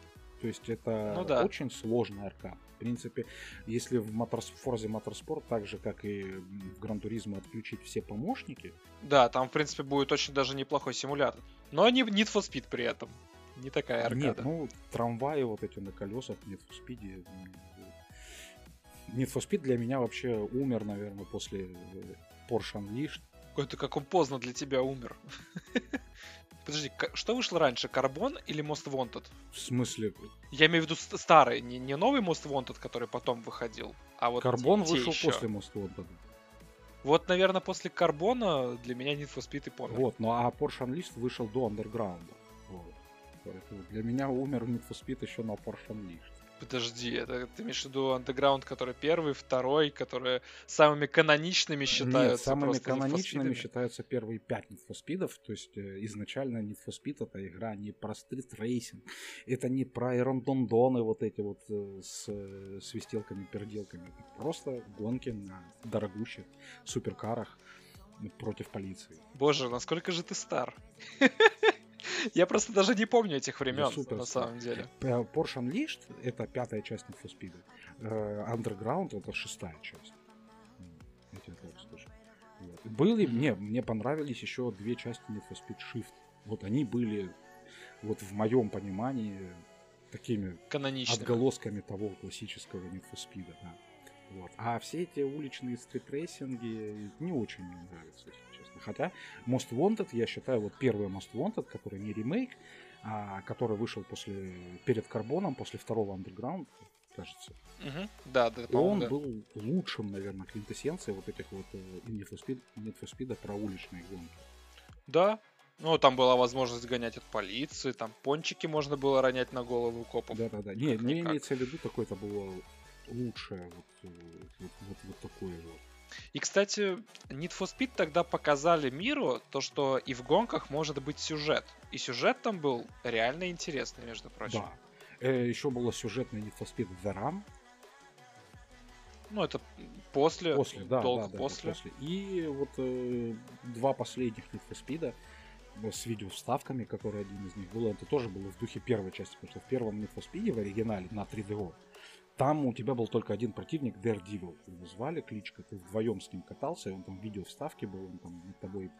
То есть это Ну да. очень сложный аркад. В принципе, если в Motorс- Forza Motorsport, так же как и в Gran Turismo, отключить все помощники, Да, там, в принципе, будет очень даже неплохой симулятор. Но не Need for Speed при этом. Не такая аркада. Нет, ну, трамваи вот эти на колесах Need for Speed. м, Need for Speed для меня вообще умер, наверное, после э, Porsche Unleashed. Какой-то как он поздно для тебя умер. Подожди, что вышло раньше, Карбон или Most Wanted? В смысле, Я имею в виду ст- старый, не, не новый Most Wanted, который потом выходил, а вот Карбон те вышел ещё. после Most Wanted. Вот, наверное, после Carbon'а для меня Need for Speed и помер. Вот, ну а Porsche Unleashed вышел до Underground. Вот. Поэтому для меня умер Need for Speed еще на Porsche Unleashed. Подожди, это ты имеешь в виду Underground, который первый, второй, которые самыми каноничными считаются Нет, самыми каноничными считаются первые пять Need for Speed'ов. То есть э, изначально Need for Speed это игра не про стрит-рейсинг, это не про эрондондондоны вот эти вот э, с э, свистелками-переделками. Это просто гонки на дорогущих суперкарах против полиции. Боже, насколько же ты стар. Я просто даже не помню этих времен, на самом деле. Э, Porsche Unleashed это пятая часть Need for Speed. Э, Underground это шестая часть. Я тебе так скажу. Вот. Были, мне, мне понравились еще две части Need for Speed Shift. Вот они были, вот в моем понимании, такими Канонично. отголосками того классического Need for Speed. Да. Вот. А все эти уличные стритрейсинги не очень мне нравятся, если. Хотя Most Wanted, я считаю, вот первый Most Wanted, который не ремейк, а который вышел после, перед Карбоном, после второго Underground, кажется. Мгм. Да, да, Он по-моему, да. был лучшим, наверное, квинтэссенцией вот этих вот э, Need for Speed, Need for Speed про уличные гонки. Да, Ну, там была возможность гонять от полиции, там пончики можно было ронять на голову копов. Да-да-да. Не, не имеется в виду, такое-то было лучшее, вот, э, вот, вот, вот такое вот. И, кстати, Need for Speed тогда показали миру то, что и в гонках может быть сюжет. И сюжет там был реально интересный, между прочим. Да. еще было сюжетное Need for Speed The Run. Ну, это после, После, да, долго да, да, после. после. И вот э, два последних Need for Speed э, с видео вставками, который один из них был, это тоже было в духе первой части, потому что в первом Need for Speed в оригинале на 3DO там у тебя был только один противник, Daredevil, его звали, кличка, ты вдвоем с ним катался, он там видео вставки был, он там над тобой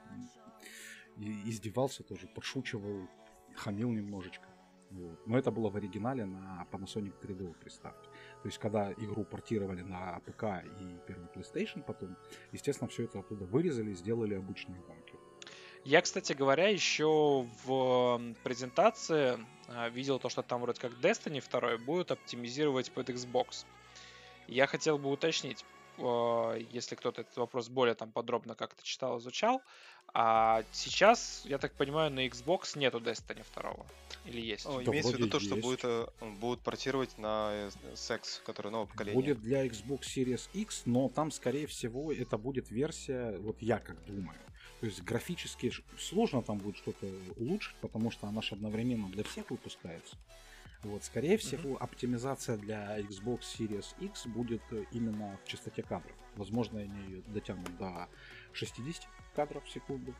издевался тоже, подшучивал, хамил немножечко. Вот. Но это было в оригинале на Panasonic 3DO приставке. То есть, когда игру портировали на ПК и первый PlayStation потом, естественно, все это оттуда вырезали и сделали обычные гонки. Я, кстати говоря, еще в презентации видел то, что там вроде как Destiny 2 будет оптимизировать под Xbox. Я хотел бы уточнить, э, если кто-то этот вопрос более там подробно как-то читал, изучал. А сейчас, я так понимаю, на Xbox нету Destiny 2. Или есть? Ну, Да, имеется в виду то, что будет, э, будут портировать на э, секс, который нового поколения. Будет для Xbox Series X, но там, скорее всего, это будет версия, вот я как думаю. То есть графически сложно там будет что-то улучшить, потому что она же одновременно для всех выпускается. Вот, скорее всего, оптимизация для Xbox Series X будет э, именно в частоте кадров. Возможно, они ее дотянут до 60 кадров в секунду.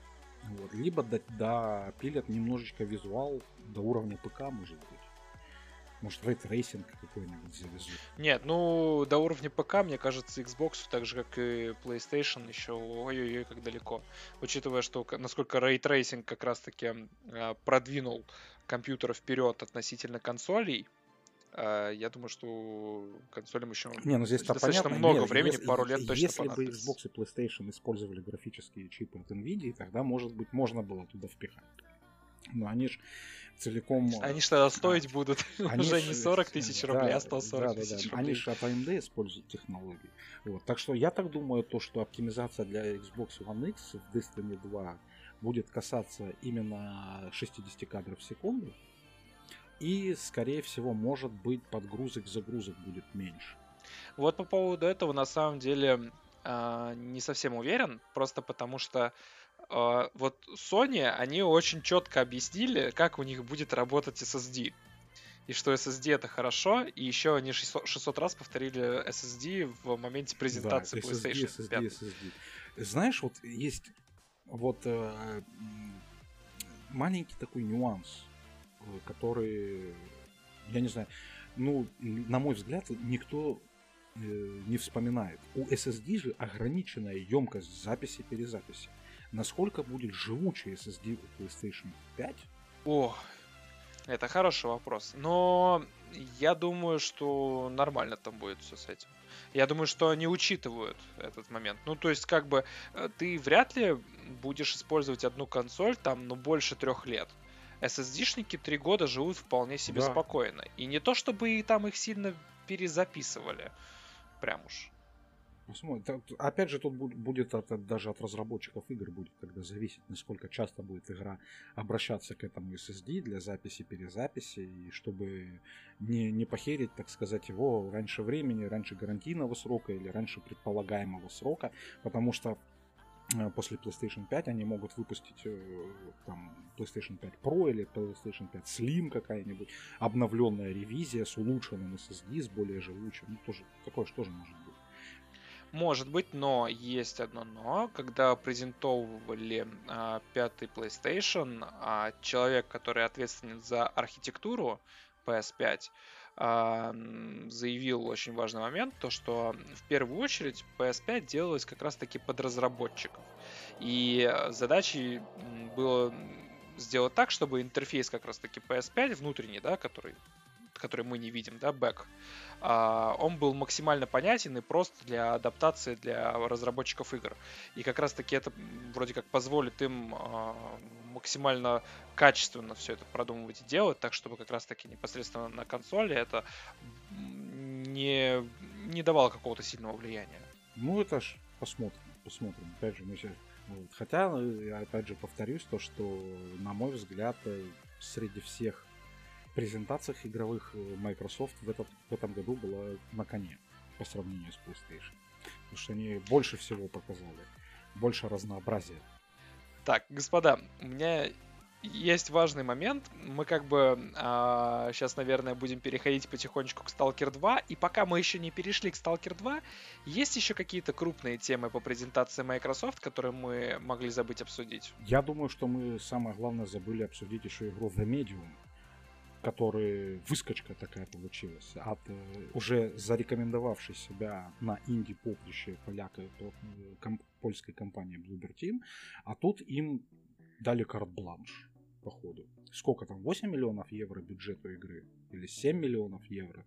Вот. Либо до- допилят немножечко визуал до уровня ПК, может быть. Может, ray tracing какой-нибудь завезут. Нет, ну до уровня ПК, мне кажется, Xbox, так же как и PlayStation, еще ой-ой-ой, как далеко. Учитывая, что насколько ray tracing как раз-таки э, продвинул компьютер вперед относительно консолей, э, я думаю, что консолям еще Не, ну здесь-то достаточно понятно. много Нет, времени, если- пару лет точно Если бы. Xbox и PlayStation использовали графические чипы от NVIDIA, тогда, может быть, можно было туда впихать. Но они же целиком... Они же тогда стоить будут Они уже не 40 тысяч да, рублей, а да, 140 да, да, тысяч Они рублей. же от AMD используют технологии. Вот. Так что я так думаю, то, что оптимизация для Xbox One X в Destiny 2 будет касаться именно 60 кадров в секунду. И, скорее всего, может быть, подгрузок, загрузок будет меньше. Вот по поводу этого на самом деле а, не совсем уверен, просто потому что а, вот Sony, они очень четко объяснили, как у них будет работать SSD. И что SSD это хорошо, и еще они 600, 600 раз повторили SSD в моменте презентации Да, PlayStation SSD, 5. SSD. Знаешь, вот есть вот э, маленький такой нюанс, э, который, я не знаю, ну, на мой взгляд, никто э, не вспоминает. У SSD же ограниченная емкость записи-перезаписи. Насколько будет живучий SSD у PlayStation 5? О, это хороший вопрос. Но я думаю, что нормально там будет все с этим. Я думаю, что они учитывают этот момент. Ну, то есть, как бы, э, ты вряд ли будешь использовать одну консоль там, ну, больше трех лет. SSD-шники три года живут вполне себе Да. спокойно. И не то, чтобы и там их сильно перезаписывали. Прям уж. Посмотрим. Опять же, тут бу- будет от- даже от разработчиков игр будет тогда зависеть, насколько часто будет игра обращаться к этому SSD для записи, перезаписи, и чтобы не, не похерить, так сказать, его раньше времени, раньше гарантийного срока или раньше предполагаемого срока, потому что э, после PlayStation 5 они могут выпустить э, там PlayStation 5 Pro или PlayStation 5 Slim какая-нибудь обновленная ревизия с улучшенным SSD, с более живучим. Ну, тоже, такое же тоже может быть. Может быть, но есть одно но. Когда презентовывали а, пятый PlayStation, а, человек, который ответственен за архитектуру PS5, а, заявил очень важный момент, то что в первую очередь PS5 делалась как раз-таки под разработчиков. И э, задачей было сделать так, чтобы интерфейс как раз-таки PS5 внутренний, да, который который мы не видим, да, бэк, а, он был максимально понятен и прост для адаптации для разработчиков игр. И как раз таки это вроде как позволит им а, максимально качественно все это продумывать и делать, так чтобы как раз таки непосредственно на консоли это не, не давало какого-то сильного влияния. Ну, это ж посмотрим, посмотрим. Опять же, мы сейчас Вот. Хотя, э, опять же повторюсь, то, что, на мой взгляд, э, среди всех презентациях игровых э, Microsoft в, этот, в этом году была на коне по сравнению с PlayStation. Потому что они больше всего показали, больше разнообразия. Так, господа, у меня есть важный момент. Мы как бы а, сейчас, наверное, будем переходить потихонечку к Stalker 2. И пока мы еще не перешли к Stalker 2, есть еще какие-то крупные темы по презентации Microsoft, которые мы могли забыть обсудить? Я думаю, что мы самое главное забыли обсудить еще игру The Medium, который выскочка такая получилась от э, уже зарекомендовавшей себя на инди-поприще поляка э, ком, польской компании Bloober Team, а тут им дали карт-бланш походу. Сколько там, 8 миллионов евро бюджету игры? Или 7 миллионов евро?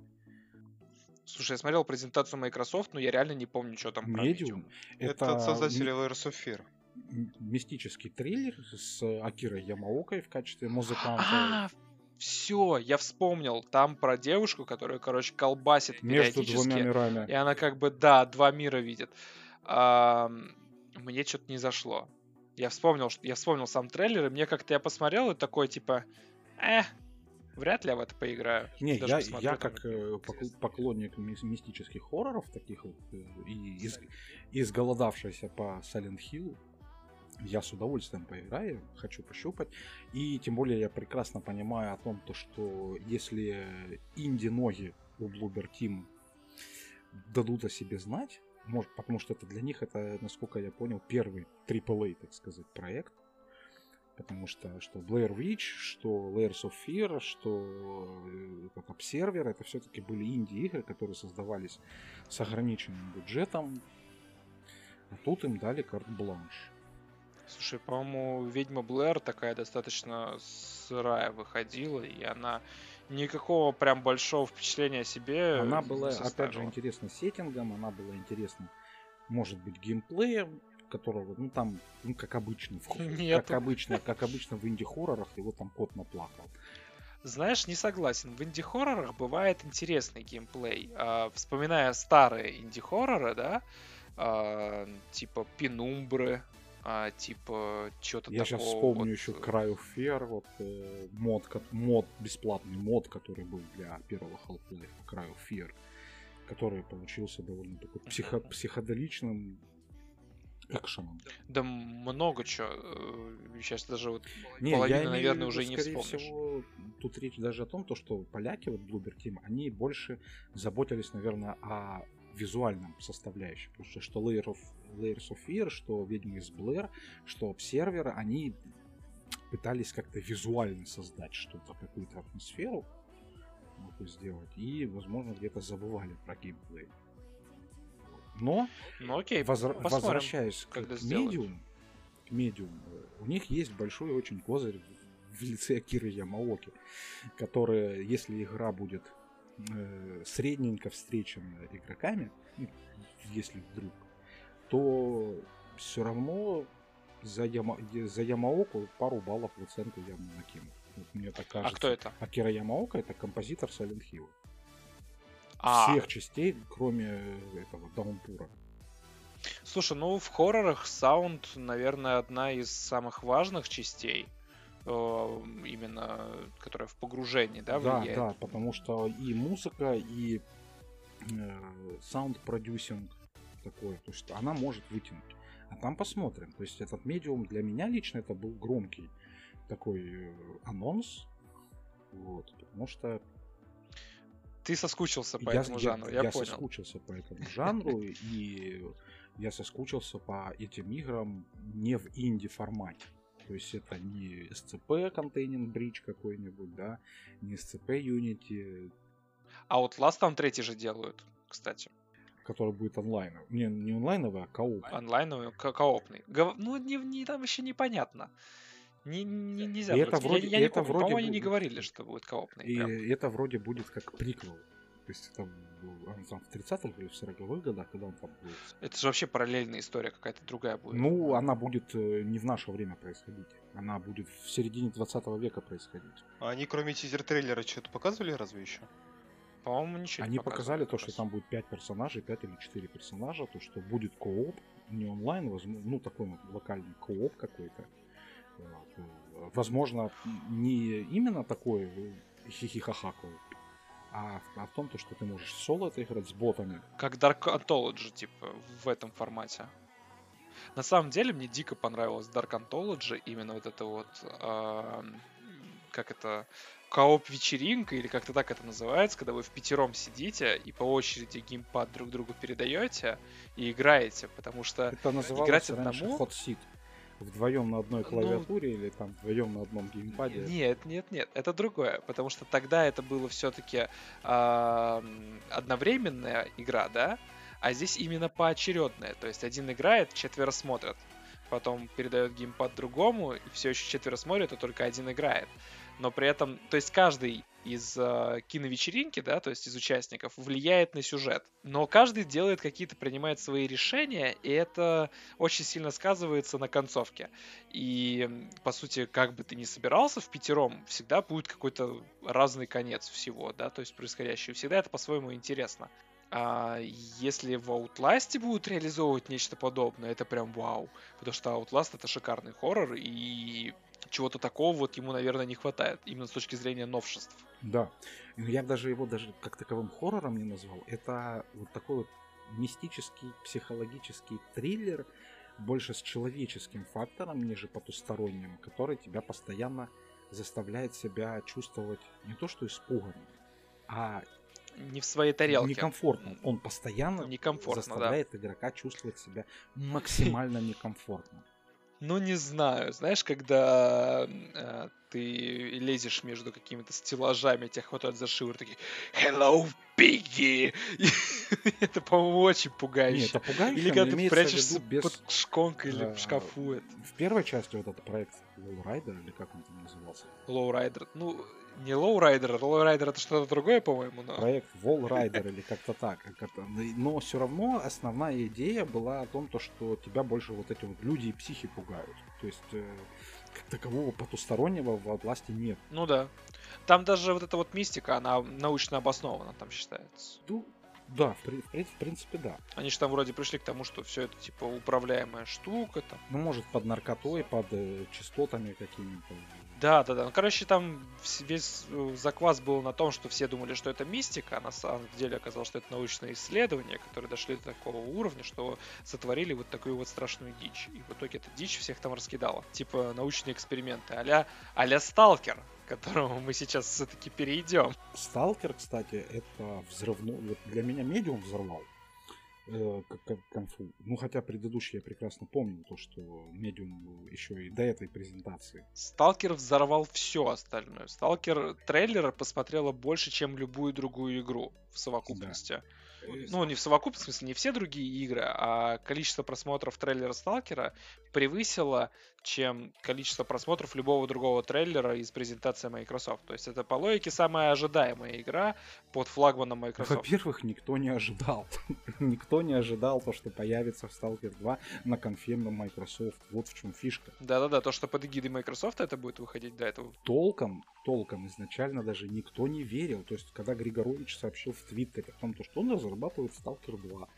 Слушай, я смотрел презентацию Microsoft, но я реально не помню, что там про Medium. Это, это создатели Layers of Fear. Мистический триллер с Акирой Ямаокой в качестве музыканта. А, все, я вспомнил. Там про девушку, которая, короче, колбасит Между двумя мирами. И она как бы, да, два мира видит. А, мне что-то не зашло. Я вспомнил, что я вспомнил сам трейлер, и мне как-то я посмотрел и такой типа, э, вряд ли я в это поиграю. Не, я, я как э, поклонник мистических хорроров, таких вот, э, и из, изголодавшийся по Silent Hill, я с удовольствием поиграю, хочу пощупать. И тем более я прекрасно понимаю о том, то, что если инди-ноги у Bloober Team дадут о себе знать, может, потому что это для них, это, насколько я понял, первый AAA, так сказать, проект. Потому что что Blair Witch, что Layers of Fear, что э, этот Observer, это все-таки были инди-игры, которые создавались с ограниченным бюджетом. А тут им дали карт-бланш. Слушай, по-моему, Ведьма Блэр такая достаточно сырая выходила, и она никакого прям большого впечатления о себе Она была, опять же, интересна сеттингом, она была интересна, может быть, геймплеем, которого, ну там, ну как обычно, в, Нет. как обычно, как обычно в инди-хоррорах его там кот наплакал. Знаешь, не согласен. В инди-хоррорах бывает интересный геймплей. А, вспоминая старые инди-хорроры, да, а, типа Пенумбры, а, типа что-то Я сейчас вспомню вот... еще Cry of Fear, вот э, мод, мод, бесплатный мод, который был для первого Half-Life, Cry of Fear, который получился довольно такой психо психоделичным экшеном. Да много чего. Сейчас э, даже вот Не, половина, я наверное, уже и не вспомнишь. всего, тут речь даже о том, то, что поляки, вот Bloober Team, они больше заботились, наверное, о визуальном составляющем. Потому что что Layer of Layers of Fear, что Ведьмы из Блэр, что Обсервер, они пытались как-то визуально создать что-то, какую-то атмосферу сделать, и, возможно, где-то забывали про геймплей. Но, ну, окей, возра- возвращаясь к медиум, к медиум, у них есть большой очень козырь в лице Киры Ямаоки, которая, если игра будет э, средненько встречена игроками, ну, если вдруг то все равно за, Яма, за Ямаоку пару баллов в оценку я накину. Вот мне так кажется. А кто это? Акира Ямаока это композитор Silent Hill. А. Всех частей, кроме этого Downpour'а. Слушай, ну в хоррорах sound, наверное, одна из самых важных частей именно которая в погружении, да, влияет? Да, да, потому что и музыка, и sound-producing, такое, то есть она может вытянуть. А там посмотрим. То есть этот медиум для меня лично это был громкий такой э, анонс. Вот, потому что ты соскучился по я, этому жанру, я, я понял. соскучился по этому жанру, и я соскучился по этим играм не в инди формате. То есть это не SCP Containing Bridge какой-нибудь, да, не SCP Unity. А вот Last там третий же делают, кстати который будет онлайновый. Не, не онлайновый, а кооп. Онлайновый, ко коопный. Гов... Ну, не, не, там еще непонятно. Не, не, нельзя. И это вроде, я, я это не вроде по-моему, они не говорили, что будет коопный. И прям. это вроде будет как приквел. То есть это он там в 30-х или в 40-х годах, когда он там был. Это же вообще параллельная история какая-то другая будет. Ну, она будет э, не в наше время происходить. Она будет в середине 20 века происходить. А они кроме тизер-трейлера что-то показывали разве еще? По-моему, ничего Они не показали то, что там будет 5 персонажей, 5 или 4 персонажа, то, что будет кооп, не онлайн, возможно, ну такой вот локальный кооп какой-то. Э, Возможно, не именно такой э, хихихаха кооп, а, в- а в том, то, что ты можешь соло это играть с ботами. Как Dark Anthology, типа, в этом формате. На самом деле, мне дико понравилось Dark Anthology, именно вот это вот, ам, как это, кооп вечеринка, или как-то так это называется, когда вы в пятером сидите и по очереди геймпад друг другу передаете и играете, потому что Это называлось играть одному? hot seat. Вдвоем на одной Ну, клавиатуре или там вдвоем на одном геймпаде. Нет, нет, нет, это другое, потому что тогда это было все-таки одновременная игра, да, а здесь именно поочередная, то есть один играет, четверо смотрят, потом передает геймпад другому, и все еще четверо смотрят, а только один играет. Но при этом, то есть каждый из э, киновечеринки, да, то есть из участников, влияет на сюжет. Но каждый делает какие-то, принимает свои решения, и это очень сильно сказывается на концовке. И, по сути, как бы ты ни собирался в пятером, всегда будет какой-то разный конец всего, да, то есть происходящего. Всегда это по-своему интересно. А если в Outlast будут реализовывать нечто подобное, это прям вау. Потому что Outlast это шикарный хоррор, и чего-то такого вот ему, наверное, не хватает, именно с точки зрения новшеств. Да. Ну, Я даже его даже как таковым хоррором не назвал. Это вот такой вот мистический, психологический триллер, больше с человеческим фактором, ниже потусторонним, который тебя постоянно заставляет себя чувствовать не то что испуганным, а Не в своей тарелке. некомфортно. Он постоянно Некомфортно, да. заставляет игрока чувствовать себя максимально некомфортно. Ну, не знаю. Знаешь, когда э, ты лезешь между какими-то стеллажами, тебя хватают за шиворот, такие «Hello, Piggy!» И Это, по-моему, очень пугающе. это пугающе, Или когда ты прячешься без- под шконкой или в шкафу. это. В первой части вот этот проект Wallrider, или как он там назывался, Lowrider. Ну, не lowrider, lowrider это что-то другое, по-моему, но... проект Wallrider или как-то так. Но все равно основная идея была о том, то, что тебя больше вот эти вот люди и психи пугают. То есть э, как такового потустороннего в Outlast нет. Ну да. Там даже вот эта вот мистика, она научно обоснована, там считается. Ну, да, в, в в принципе, да. Они же там вроде пришли к тому, что все это типа управляемая штука там. Ну, может, под наркотой, под э, частотами какими-то. Да, да, да. Ну, короче, там весь э, заквас был на том, что все думали, что это мистика, а на самом деле оказалось, что это научные исследования, которые дошли до такого уровня, что сотворили вот такую вот страшную дичь. И в итоге эта дичь всех там раскидала. Типа научные эксперименты а-ля, а-ля Сталкер, к которому мы сейчас все-таки перейдем. Сталкер, кстати, это взрывной. Вот для меня медиум взорвал. Э, конфу. Ну, хотя предыдущий я прекрасно помню, то, что медиум был еще и до этой презентации. Сталкер взорвал все остальное. Сталкер трейлера посмотрела больше, чем любую другую игру в совокупности. Ну, не в совокупности, в смысле, не все другие игры, а количество просмотров трейлера Сталкера превысило, чем количество просмотров любого другого трейлера из презентации Microsoft. То есть это по логике самая ожидаемая игра под флагманом Microsoft. Во-первых, никто не ожидал. никто не ожидал то, что появится в Stalker 2 на конфе на Microsoft. Вот в чем фишка. Да-да-да, то, что под эгидой Microsoft это будет выходить до этого. Толком, толком изначально даже никто не верил. То есть, когда Григорович сообщил в Твиттере о том, то, что он разрабатывает Stalker 2,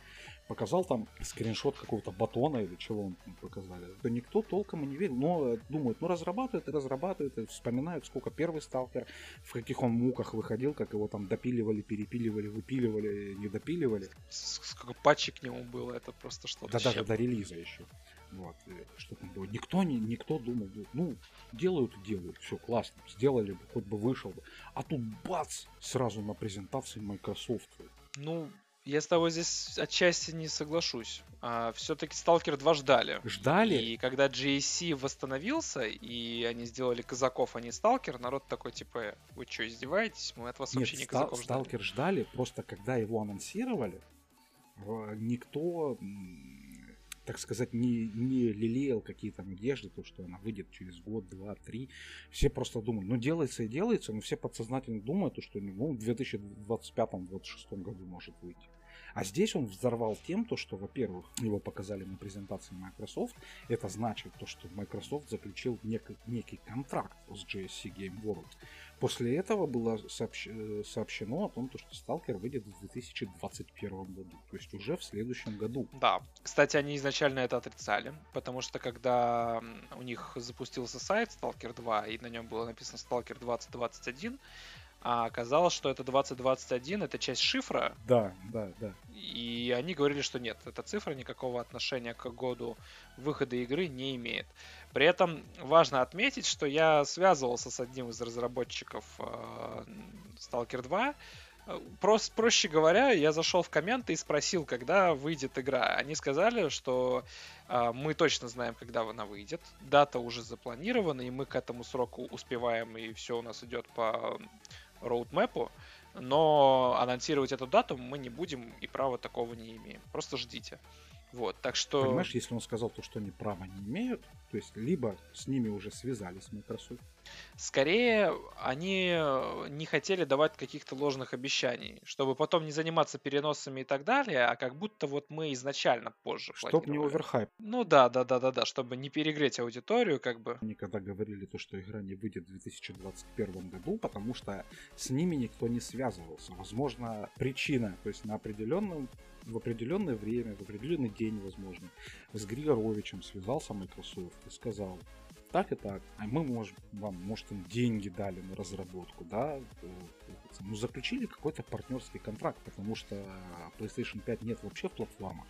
показал там скриншот какого-то батона или чего он там показали, то никто толком и не верил. Но э, думают, ну разрабатывают и разрабатывают, и вспоминают, сколько первый сталкер, в каких он муках выходил, как его там допиливали, перепиливали, выпиливали, не допиливали. Сколько патчей к нему было, это просто что-то. Да даже до релиза еще. Вот, что там было. Никто, не, никто думал, ну, делают и делают, все классно, сделали бы, хоть бы вышел бы. А тут бац, сразу на презентации Microsoft. Ну, я с тобой здесь отчасти не соглашусь. все-таки Сталкер 2 ждали. Ждали? И когда GSC восстановился, и они сделали казаков, а не Сталкер, народ такой, типа, вы что, издеваетесь? Мы от вас Нет, вообще не казаков ждали. Сталкер ждали, просто когда его анонсировали, никто, так сказать, не, не лелеял какие-то надежды, то, что она выйдет через год, два, три. Все просто думали, ну делается и делается, но все подсознательно думают, то, что ну, в 2025-2026 году может выйти. А здесь он взорвал тем, то, что, во-первых, его показали на презентации Microsoft. Это значит то, что Microsoft заключил нек- некий контракт с GSC Game World. После этого было сообщ- э, сообщено о том, то, что Stalker выйдет в 2021 году. То есть уже в следующем году. Да. Кстати, они изначально это отрицали, потому что когда у них запустился сайт Stalker 2, и на нем было написано Stalker 2021, а оказалось, что это 2021, это часть шифра, Да, да, да. и они говорили, что нет, эта цифра никакого отношения к году выхода игры не имеет. При этом важно отметить, что я связывался с одним из разработчиков э, Stalker 2. Э, Прос, проще говоря, я зашел в комменты и спросил, когда выйдет игра. Они сказали, что э, мы точно знаем, когда она выйдет. Дата уже запланирована, и мы к этому сроку успеваем, и все у нас идет по роудмэпу. Но анонсировать эту дату мы не будем и права такого не имеем. Просто ждите. Вот, так что... Понимаешь, если он сказал то, что они права не имеют, то есть либо с ними уже связались Microsoft, Скорее, они э, не хотели давать каких-то ложных обещаний, чтобы потом не заниматься переносами и так далее, а как будто вот мы изначально позже чтоб не оверхайп. Ну да, да, да, да, да, чтобы не перегреть аудиторию, как бы. Они когда говорили то, что игра не выйдет в 2021 году, потому что с ними никто не связывался. Возможно, причина, то есть на определенном в определенное время, в определенный день, возможно, с Григоровичем связался Microsoft и сказал, так и так, а мы можем вам, может, им деньги дали на разработку, да, э, ну, заключили какой-то партнерский контракт, потому что PlayStation 5 нет вообще в платформах.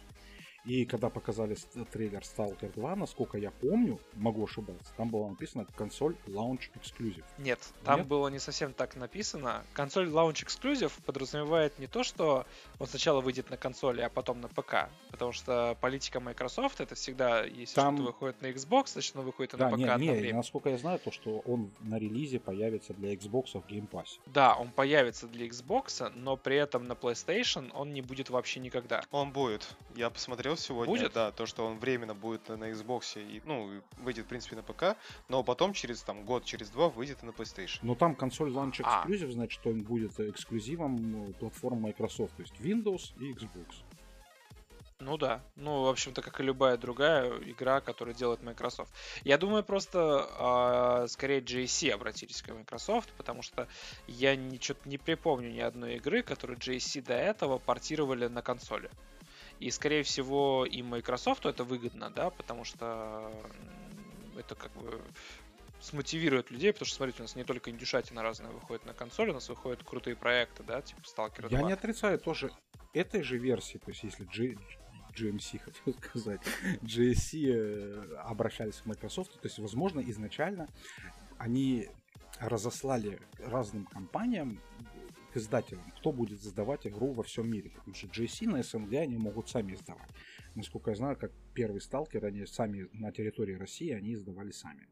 И когда показали с- трейлер Stalker 2, насколько я помню, могу ошибаться, там было написано консоль Launch Exclusive. Нет, там Нет? было не совсем так написано. Консоль Launch Exclusive подразумевает не то, что он сначала выйдет на консоли, а потом на п.к. Потому что политика Microsoft это всегда, если Там- что-то выходит на Xbox, значит оно выходит и на Да, ПК не, не, одновременно. насколько я знаю, то, что он на релизе появится для Xbox в Game Pass. Да, он появится для Xbox, но при этом на PlayStation он не будет вообще никогда. Он будет. Я посмотрел сегодня, Будет? да, то, что он временно будет на Xbox и, ну, выйдет, в принципе, на ПК, но потом через там год, через два выйдет и на PlayStation. Но там консоль Launch А. Exclusive, значит, он будет эксклюзивом э, платформ Microsoft, то есть Windows и Xbox. Ну да. Ну, в общем-то, как и любая другая игра, которую делает Microsoft. Я думаю, просто а, скорее GSC обратились к Microsoft, потому что я ничего не припомню ни одной игры, которую GSC до этого портировали на консоли. И, скорее всего, и Microsoft это выгодно, да, потому что это как бы смотивирует людей, потому что, смотрите, у нас не только индюшатина разная выходит на консоли, у нас выходят крутые проекты, да, типа Stalker 2. Я не отрицаю тоже этой же версии, то есть если G- GMC, хотел сказать, GSC э, обращались к Microsoft, то есть, возможно, изначально они разослали разным компаниям к издателям, кто будет издавать игру во всем мире. Потому что GSC на СНГ они могут сами издавать. Насколько я знаю, как первый сталкер, они сами на территории России, они издавали сами.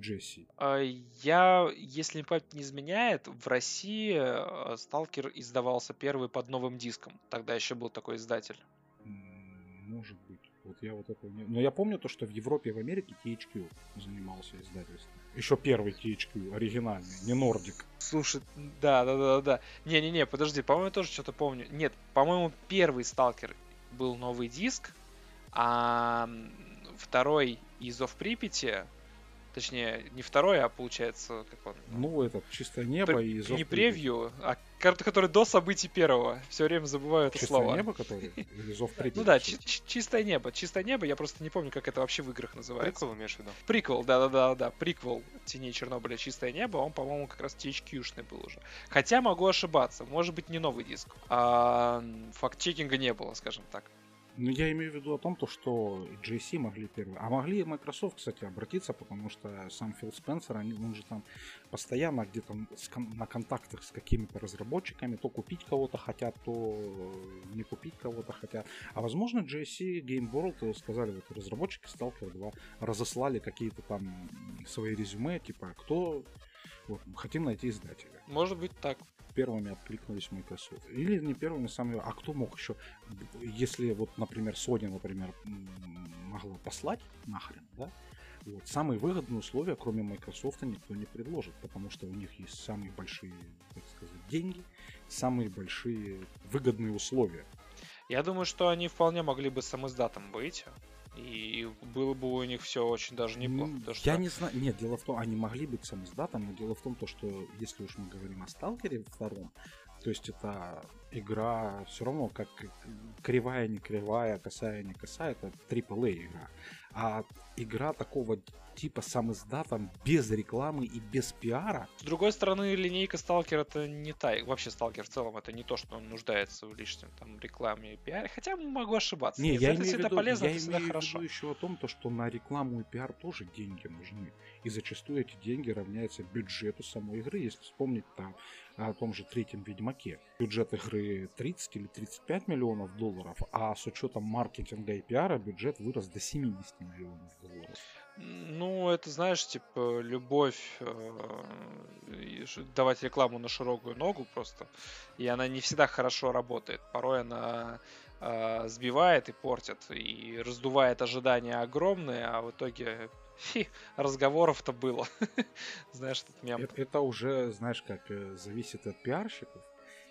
GSC. А, Я, если память не изменяет, в России э, Сталкер издавался первый под новым диском. Тогда еще был такой издатель. Может быть. Вот я вот этого не... Но я помню то, что в Европе и в Америке THQ занимался издательством. Еще первый THQ, оригинальный, не Nordic. Слушай, да, да, да, да. Не-не-не, подожди, по-моему, я тоже что-то помню. Нет, по-моему, первый Сталкер был новый диск, а второй из of Припяти, точнее, не второй, а получается, как он? Ну, этот чистое небо Пр- и Зов не превью, а карта, который до событий первого. Все время забываю это Чистое слово. небо, который? Или Зов Припяти? Ну да, чи- чи- чистое небо. Чистое небо, я просто не помню, как это вообще в играх называется. Прикол имеешь в виду? Приквел, да-да-да-да, приквел Теней Чернобыля Чистое небо, он, по-моему, как раз THQ-шный был уже. Хотя могу ошибаться, может быть, не новый диск. А, факт-чекинга не было, скажем так. Ну, я имею в виду о том, то, что GSC могли первые. А могли Microsoft, кстати, обратиться, потому что сам Фил Спенсер, они, он же там постоянно где-то на контактах с какими-то разработчиками, то купить кого-то хотят, то не купить кого-то хотят. А возможно, GSC Game World э, сказали, вот разработчики Stalker 2 разослали какие-то там свои резюме, типа, кто вот, хотим найти издателя Может быть так. Первыми откликнулись Microsoft. Или не первыми, самыми. А кто мог еще? Если вот, например, Sony, например, могла послать нахрен, да? Вот, самые выгодные условия, кроме Microsoft, никто не предложит, потому что у них есть самые большие, так сказать, деньги, самые большие выгодные условия. Я думаю, что они вполне могли бы сам издатом быть. И было бы у них все очень даже неплохо. М, потому Я что- не знаю. Нет, дело в том, они могли быть сам издатом, но дело в том, то, что если уж мы говорим о Сталкере втором, то есть это игра все равно как кривая, не кривая, косая, не косая, это AAA игра. А игра такого типа сам издатом без рекламы и без пиара, С другой стороны, линейка Сталкер это не та. Вообще Сталкер в целом это не то, что он нуждается в лишнем там рекламе и пиаре. Хотя могу ошибаться. Не, я это всегда виду, полезно, я это всегда имею хорошо. виду еще о том, то, что на рекламу и пиар тоже деньги нужны. И зачастую эти деньги равняются бюджету самой игры. Если вспомнить там о том же третьем Ведьмаке. Бюджет игры 30 или 35 миллионов долларов, а с учетом маркетинга и пиара бюджет вырос до 70 миллионов долларов. Ну, это, знаешь, типа, любовь э, давать рекламу на широкую ногу просто. И она не всегда хорошо работает. Порой она э, сбивает и портит, и раздувает ожидания огромные, а в итоге фи, разговоров-то было. Знаешь, этот мем. Это, это уже, знаешь, как э, зависит от пиарщиков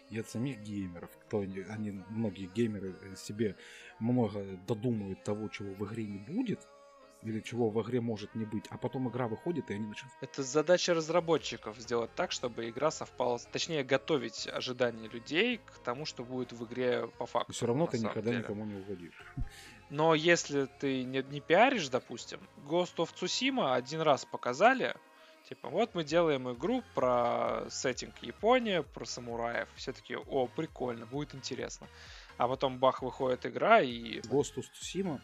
и от самих геймеров. Кто они, они, многие геймеры э, себе много додумают того, чего в игре не будет, или чего в игре может не быть, а потом игра выходит, и они начинают... Это задача разработчиков сделать так, чтобы игра совпала, точнее готовить ожидания людей к тому, что будет в игре по факту. Все равно ты никогда деле. никому не угодишь. Но если ты не, не пиаришь, допустим, Ghost of Tsushima один раз показали, типа, вот мы делаем игру про сеттинг Япония, про самураев. Все таки о, прикольно, будет интересно. А потом бах, выходит игра, и Ghost of Tsushima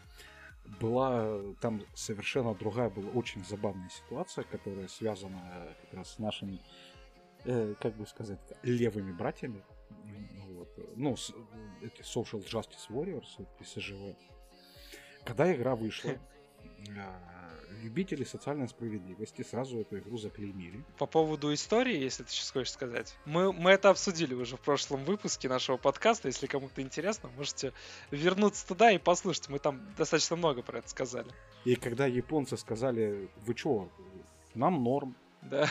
была там совершенно другая была очень забавная ситуация, которая связана как раз с нашими, э, как бы сказать, левыми братьями. Вот. Ну, с- эти Social Justice Warriors, эти СЖВ. Когда игра вышла, э, любители социальной справедливости сразу эту игру заклеймили. по поводу истории, если ты сейчас хочешь сказать, мы, мы это обсудили уже в прошлом выпуске нашего подкаста. Если кому-то интересно, можете вернуться туда и послушать. Мы там достаточно много про это сказали. И когда японцы сказали, вы чё, нам норм, Да.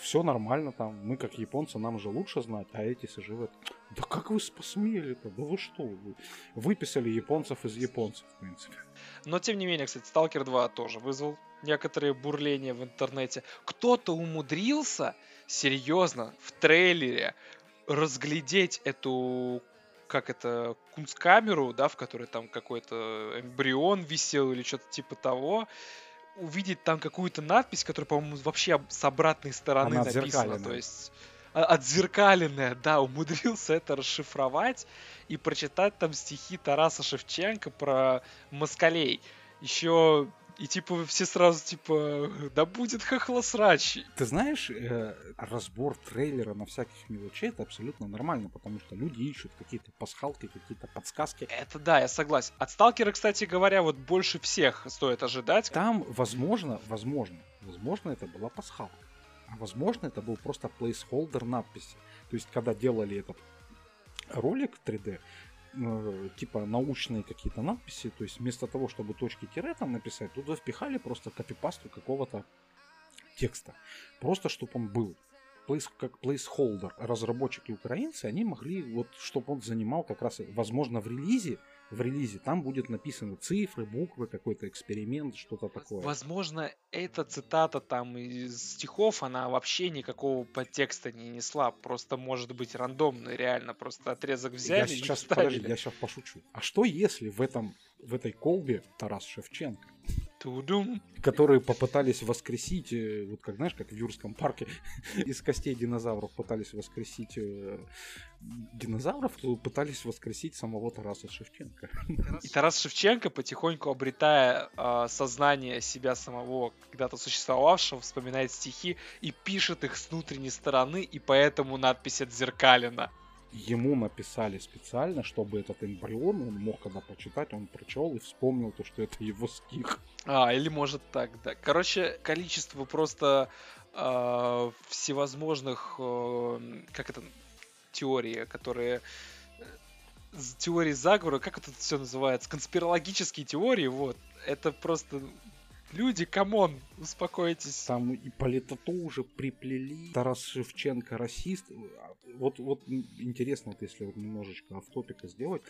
все нормально там, мы как японцы, нам же лучше знать, а эти живут. Да как вы посмели-то? Да вы что? Вы выписали японцев из японцев, в принципе. Но тем не менее, кстати, Stalker 2 тоже вызвал некоторые бурления в интернете. Кто-то умудрился серьезно в трейлере разглядеть эту как это, кунсткамеру, да, в которой там какой-то эмбрион висел или что-то типа того, увидеть там какую-то надпись, которая, по-моему, вообще об- с обратной стороны Она написана. То есть а- отзеркаленная, да, умудрился это расшифровать и прочитать там стихи Тараса Шевченко про москалей. Еще и типа все сразу типа, да будет хохлосрач. Ты знаешь, э, разбор трейлера на всяких мелочей это абсолютно нормально, потому что люди ищут какие-то пасхалки, какие-то подсказки. Это да, я согласен. От Сталкера, кстати говоря, вот больше всех стоит ожидать. Там, возможно, возможно, возможно, это была пасхалка. А возможно, это был просто placeholder надписи. То есть, когда делали этот ролик в 3D, э, типа научные какие-то надписи, то есть вместо того, чтобы точки тире там написать, туда впихали просто копипасту какого-то текста. Просто чтобы он был. Place, как placeholder. Разработчики украинцы, они могли, вот, чтобы он занимал как раз, возможно, в релизе, в релизе там будет написаны цифры, буквы, какой-то эксперимент, что-то такое. Возможно, эта цитата там из стихов, она вообще никакого подтекста не несла. Просто может быть рандомной, реально. Просто отрезок взяли я и сейчас, вставили. подожди, я сейчас пошучу. А что если в этом в этой колбе Тарас Шевченко, Тудум. которые попытались воскресить, э, вот как знаешь, как в Юрском парке из костей динозавров пытались воскресить э, динозавров, то пытались воскресить самого Тараса Шевченко. И Тарас Шевченко, потихоньку обретая а, сознание себя самого, когда-то существовавшего, вспоминает стихи и пишет их с внутренней стороны, и поэтому надпись отзеркалена. Ему написали специально, чтобы этот эмбрион, он мог когда почитать, он прочел и вспомнил то, что это его стих. А, или может так, да. Короче, количество просто а, всевозможных, э, как это, теории, которые э, теории заговора, как это все называется, конспирологические теории, вот, это просто люди, come on, Успокойтесь. Там и политоту уже приплели. Тарас Шевченко расист. Вот, вот интересно, вот если вот немножечко офтопика сделать,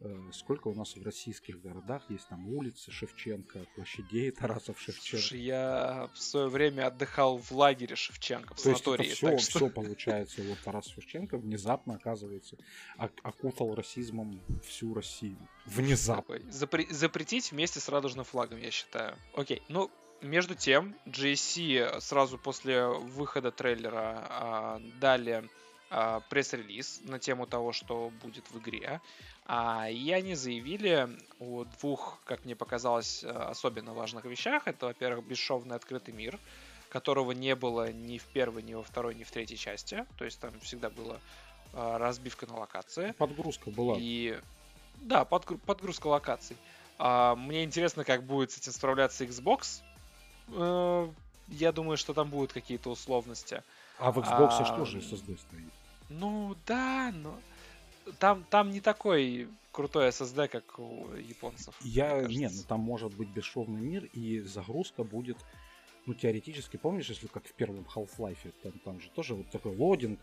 э, сколько у нас в российских городах есть там улицы Шевченко, площадей Тарасов Шевченко. Слушай, я в свое время отдыхал в лагере Шевченко, в То есть это санатории. все, что- все получается. Вот Тарас Шевченко внезапно оказывается ок- окутал расизмом всю Россию. Внезапно. Запре- запретить вместе с радужным флагом, я считаю. Окей, ну, между тем, GSC сразу после выхода трейлера а, дали а, пресс-релиз на тему того, что будет в игре. А, и они заявили о двух, как мне показалось, а, особенно важных вещах. Это, во-первых, бесшовный открытый мир, которого не было ни в первой, ни во второй, ни в третьей части. То есть там всегда была а, разбивка на локации. Подгрузка была. И да, подгру- подгрузка локаций. Мне интересно, как будет с этим справляться Xbox. Э, Я думаю, что там будут какие-то условности. А в Xbox а, же тоже SSD стоит. Ну да, но там, там не такой крутой SSD, как у японцев. Я, не, ну там может быть бесшовный мир, и загрузка будет, ну, теоретически, помнишь, если как в первом Half-Life, там, там же тоже вот такой лодинг,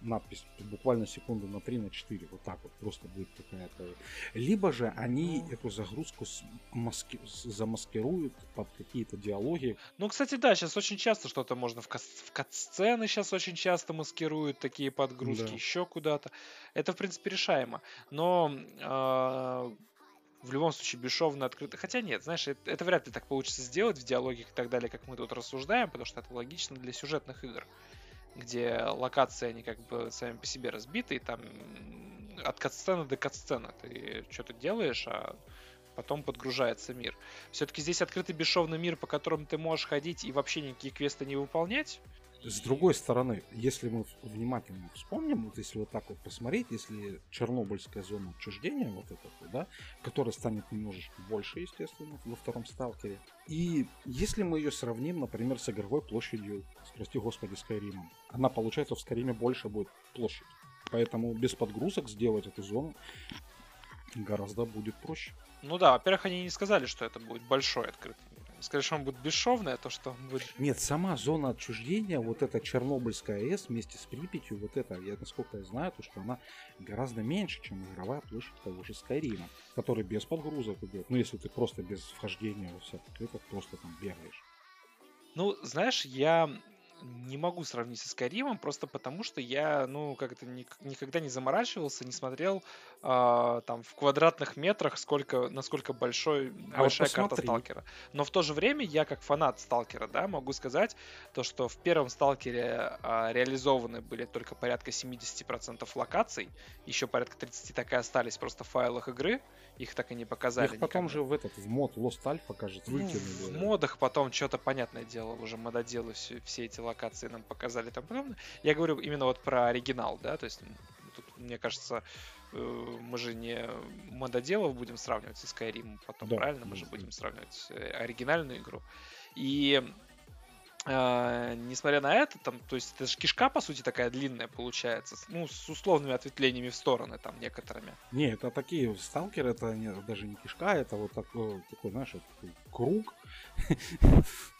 надпись буквально секунду на 3, на 4, вот так вот просто будет какая-то. Либо же они Ну. эту загрузку маски- замаскируют под какие-то диалоги. Ну, кстати, да, сейчас очень часто что-то можно в, кат- в кат-сцены сейчас очень часто маскируют такие подгрузки, Да. еще куда-то. Это, в принципе, решаемо. Но а, в любом случае бесшовно открыто. Хотя нет, знаешь, это, это вряд ли так получится сделать в диалогах и так далее, как мы тут рассуждаем, потому что это логично для сюжетных игр, где локации, они как бы сами по себе разбиты, и там от кат-сцены до кат-сцены ты что-то делаешь, а потом подгружается мир. Все-таки здесь открытый бесшовный мир, по которому ты можешь ходить и вообще никакие квесты не выполнять. С другой стороны, если мы внимательно вспомним, вот если вот так вот посмотреть, если Чернобыльская зона отчуждения, вот эта да, которая станет немножечко больше, естественно, во втором сталкере. И если мы ее сравним, например, с игровой площадью, прости господи, Скайримом, она, получается, в Скайриме больше будет площадь. Поэтому без подгрузок сделать эту зону гораздо будет проще. Ну да, во-первых, они не сказали, что это будет большой открытый сказали, что он будет бесшовный, а то, что он будет... Нет, сама зона отчуждения, вот эта Чернобыльская АЭС вместе с Припятью, вот это, я насколько я знаю, то что она гораздо меньше, чем игровая площадь того же Скайрима, который без подгрузок идет. Ну, если ты просто без вхождения во всяких это просто там бегаешь. Ну, знаешь, я не могу сравнить со Скайримом, просто потому что я, ну, как-то ник- никогда не заморачивался, не смотрел а, там в квадратных метрах, сколько, насколько большой, вот большая карта посмотри. Сталкера. Но в то же время я, как фанат Сталкера, да, могу сказать, то, что в первом Сталкере а, реализованы были только порядка 70% локаций, еще порядка 30 так и остались просто в файлах игры, их так и не показали. Их потом никогда. же в этот, в мод Lost Alpha, кажется, Ну, выкинули. в модах потом что-то, понятное дело, уже мододелы все, все эти локации нам показали и тому подобное. Я говорю именно вот про оригинал, да, то есть тут, мне кажется, э, мы же не мододелов будем сравнивать со Skyrim потом, Да, правильно? Мы же будем сравнивать э, оригинальную игру. И э, несмотря на это, там, то есть это же кишка, по сути, такая длинная получается, ну, с условными ответвлениями в стороны там некоторыми. Не, это такие сталкеры, это не- даже не кишка, это вот такой, такой знаешь, такой круг.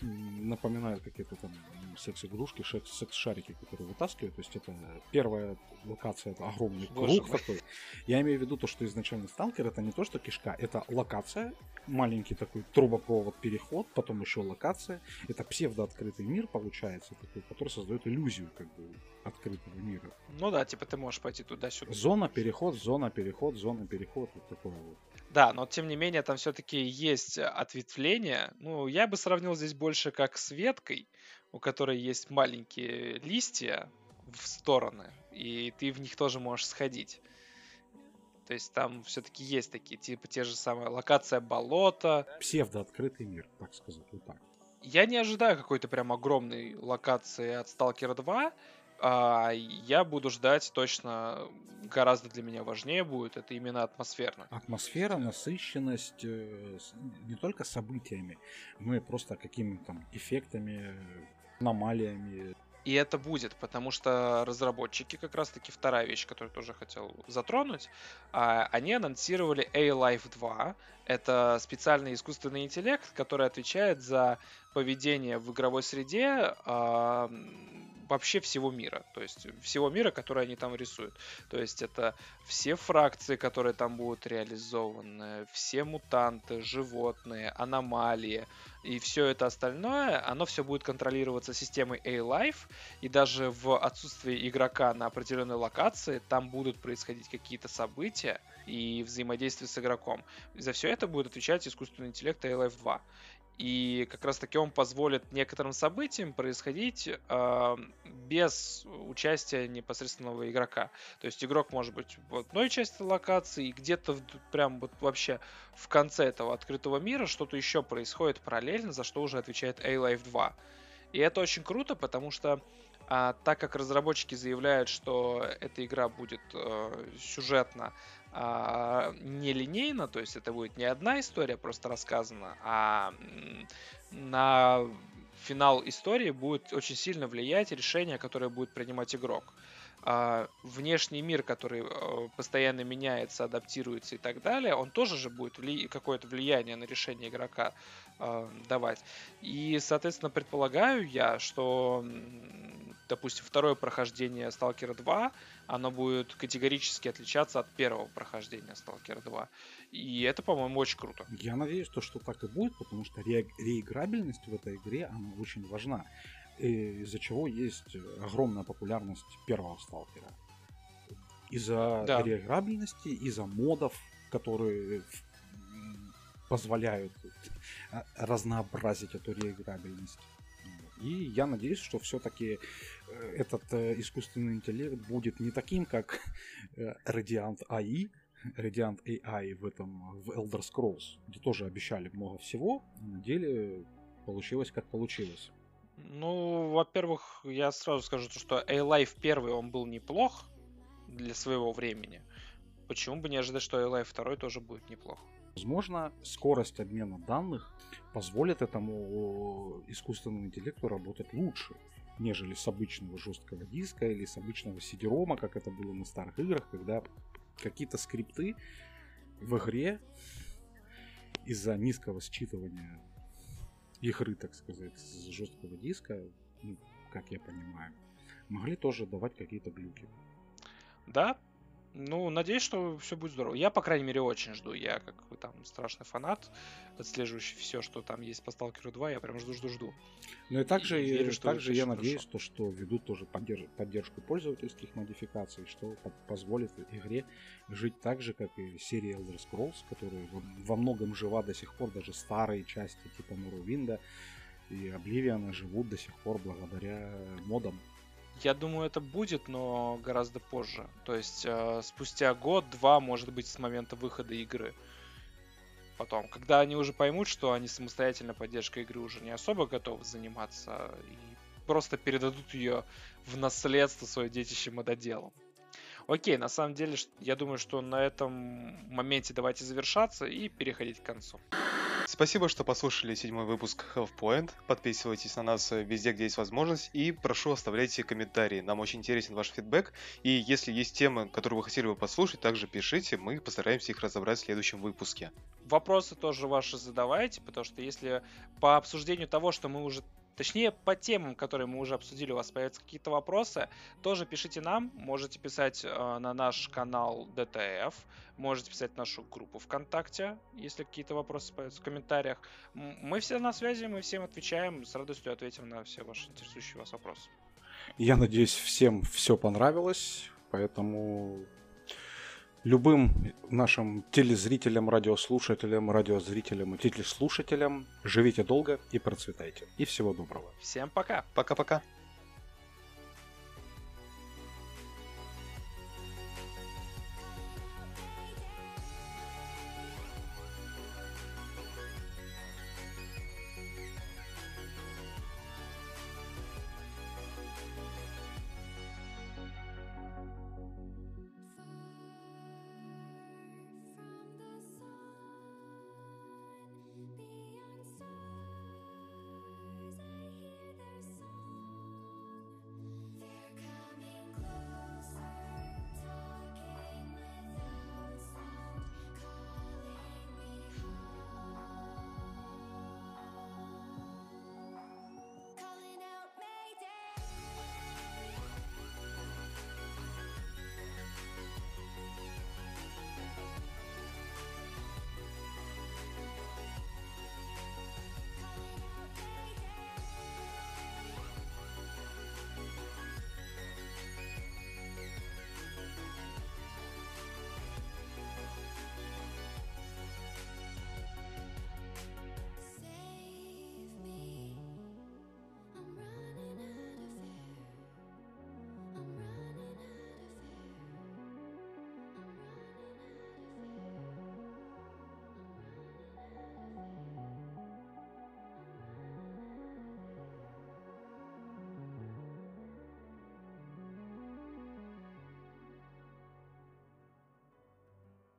Напоминает какие-то там секс-игрушки, секс-шарики, которые вытаскивают. То есть это первая локация, это огромный Боже круг мой. такой. Я имею в виду то, что изначально сталкер это не то, что кишка, это локация, маленький такой трубопровод переход, потом еще локация. Это псевдооткрытый мир получается, такой, который создает иллюзию как бы открытого мира. Ну да, типа ты можешь пойти туда-сюда. Зона, переход, зона, переход, зона, переход. Вот такое вот. Да, но тем не менее там все-таки есть ответвления. Ну, я бы сравнил здесь больше как с веткой, у которой есть маленькие листья в стороны, и ты в них тоже можешь сходить. То есть там все-таки есть такие, типа те же самые локация болота. Псевдооткрытый мир, так сказать, вот так. Я не ожидаю какой-то прям огромной локации от Stalker 2. А, я буду ждать точно гораздо для меня важнее будет. Это именно атмосферно. Атмосфера, насыщенность э, не только событиями, но и просто какими-то там эффектами, аномалиями. И это будет, потому что разработчики, как раз таки вторая вещь, которую тоже хотел затронуть, а, они анонсировали A-Life 2. Это специальный искусственный интеллект, который отвечает за поведение в игровой среде а, вообще всего мира. То есть всего мира, который они там рисуют. То есть это все фракции, которые там будут реализованы, все мутанты, животные, аномалии и все это остальное, оно все будет контролироваться системой A-Life, и даже в отсутствии игрока на определенной локации там будут происходить какие-то события и взаимодействие с игроком. за все это будет отвечать искусственный интеллект A-Life 2. И как раз таки он позволит некоторым событиям происходить э, без участия непосредственного игрока. То есть игрок может быть в одной части локации, и где-то прям вот вообще в конце этого открытого мира что-то еще происходит параллельно, за что уже отвечает A-Life 2. И это очень круто, потому что а, так как разработчики заявляют, что эта игра будет э, сюжетно а, нелинейно, то есть это будет не одна история просто рассказана, а на финал истории будет очень сильно влиять решение, которое будет принимать игрок. А, внешний мир, который э, постоянно меняется, адаптируется и так далее, он тоже же будет вли- какое-то влияние на решение игрока э, давать. И, соответственно, предполагаю я, что допустим, второе прохождение Сталкера 2, оно будет категорически отличаться от первого прохождения Сталкера 2. И это, по-моему, очень круто. Я надеюсь, то, что так и будет, потому что ре- реиграбельность в этой игре, она очень важна. Из-за чего есть огромная популярность первого Сталкера. Из-за да. реиграбельности, из-за модов, которые позволяют разнообразить эту реиграбельность. И я надеюсь, что все-таки этот э, искусственный интеллект будет не таким, как э, Radiant AI, Radiant AI в этом в Elder Scrolls, где тоже обещали много всего, а на деле получилось как получилось. Ну, во-первых, я сразу скажу, что A-Life первый, он был неплох для своего времени. Почему бы не ожидать, что A-Life второй тоже будет неплох? Возможно, скорость обмена данных позволит этому искусственному интеллекту работать лучше, нежели с обычного жесткого диска или с обычного CD-ROM, как это было на старых играх, когда какие-то скрипты в игре из-за низкого считывания игры, так сказать, с жесткого диска, ну, как я понимаю, могли тоже давать какие-то глюки. Да, ну, надеюсь, что все будет здорово. Я, по крайней мере, очень жду. Я, как там, страшный фанат, отслеживающий все, что там есть по Сталкеру 2, я прям жду-жду-жду. Ну и также, и верю, что также я надеюсь, то, что ведут тоже поддерж... поддержку пользовательских модификаций, что позволит игре жить так же, как и серия Elder Scrolls, которая во многом жива до сих пор, даже старые части типа Morrowind и Oblivion живут до сих пор благодаря модам я думаю, это будет, но гораздо позже. То есть э, спустя год-два, может быть, с момента выхода игры. Потом, когда они уже поймут, что они самостоятельно поддержкой игры уже не особо готовы заниматься, и просто передадут ее в наследство свое детище мододелом. Окей, на самом деле, я думаю, что на этом моменте давайте завершаться и переходить к концу. Спасибо, что послушали седьмой выпуск Health Point. Подписывайтесь на нас везде, где есть возможность. И прошу, оставляйте комментарии. Нам очень интересен ваш фидбэк. И если есть темы, которые вы хотели бы послушать, также пишите. Мы постараемся их разобрать в следующем выпуске. Вопросы тоже ваши задавайте, потому что если по обсуждению того, что мы уже Точнее, по темам, которые мы уже обсудили, у вас появятся какие-то вопросы, тоже пишите нам. Можете писать э, на наш канал DTF, можете писать нашу группу ВКонтакте, если какие-то вопросы появятся в комментариях. Мы все на связи, мы всем отвечаем, с радостью ответим на все ваши интересующие вас вопросы. Я надеюсь, всем все понравилось, поэтому любым нашим телезрителям, радиослушателям, радиозрителям и телеслушателям живите долго и процветайте. И всего доброго. Всем пока. Пока-пока.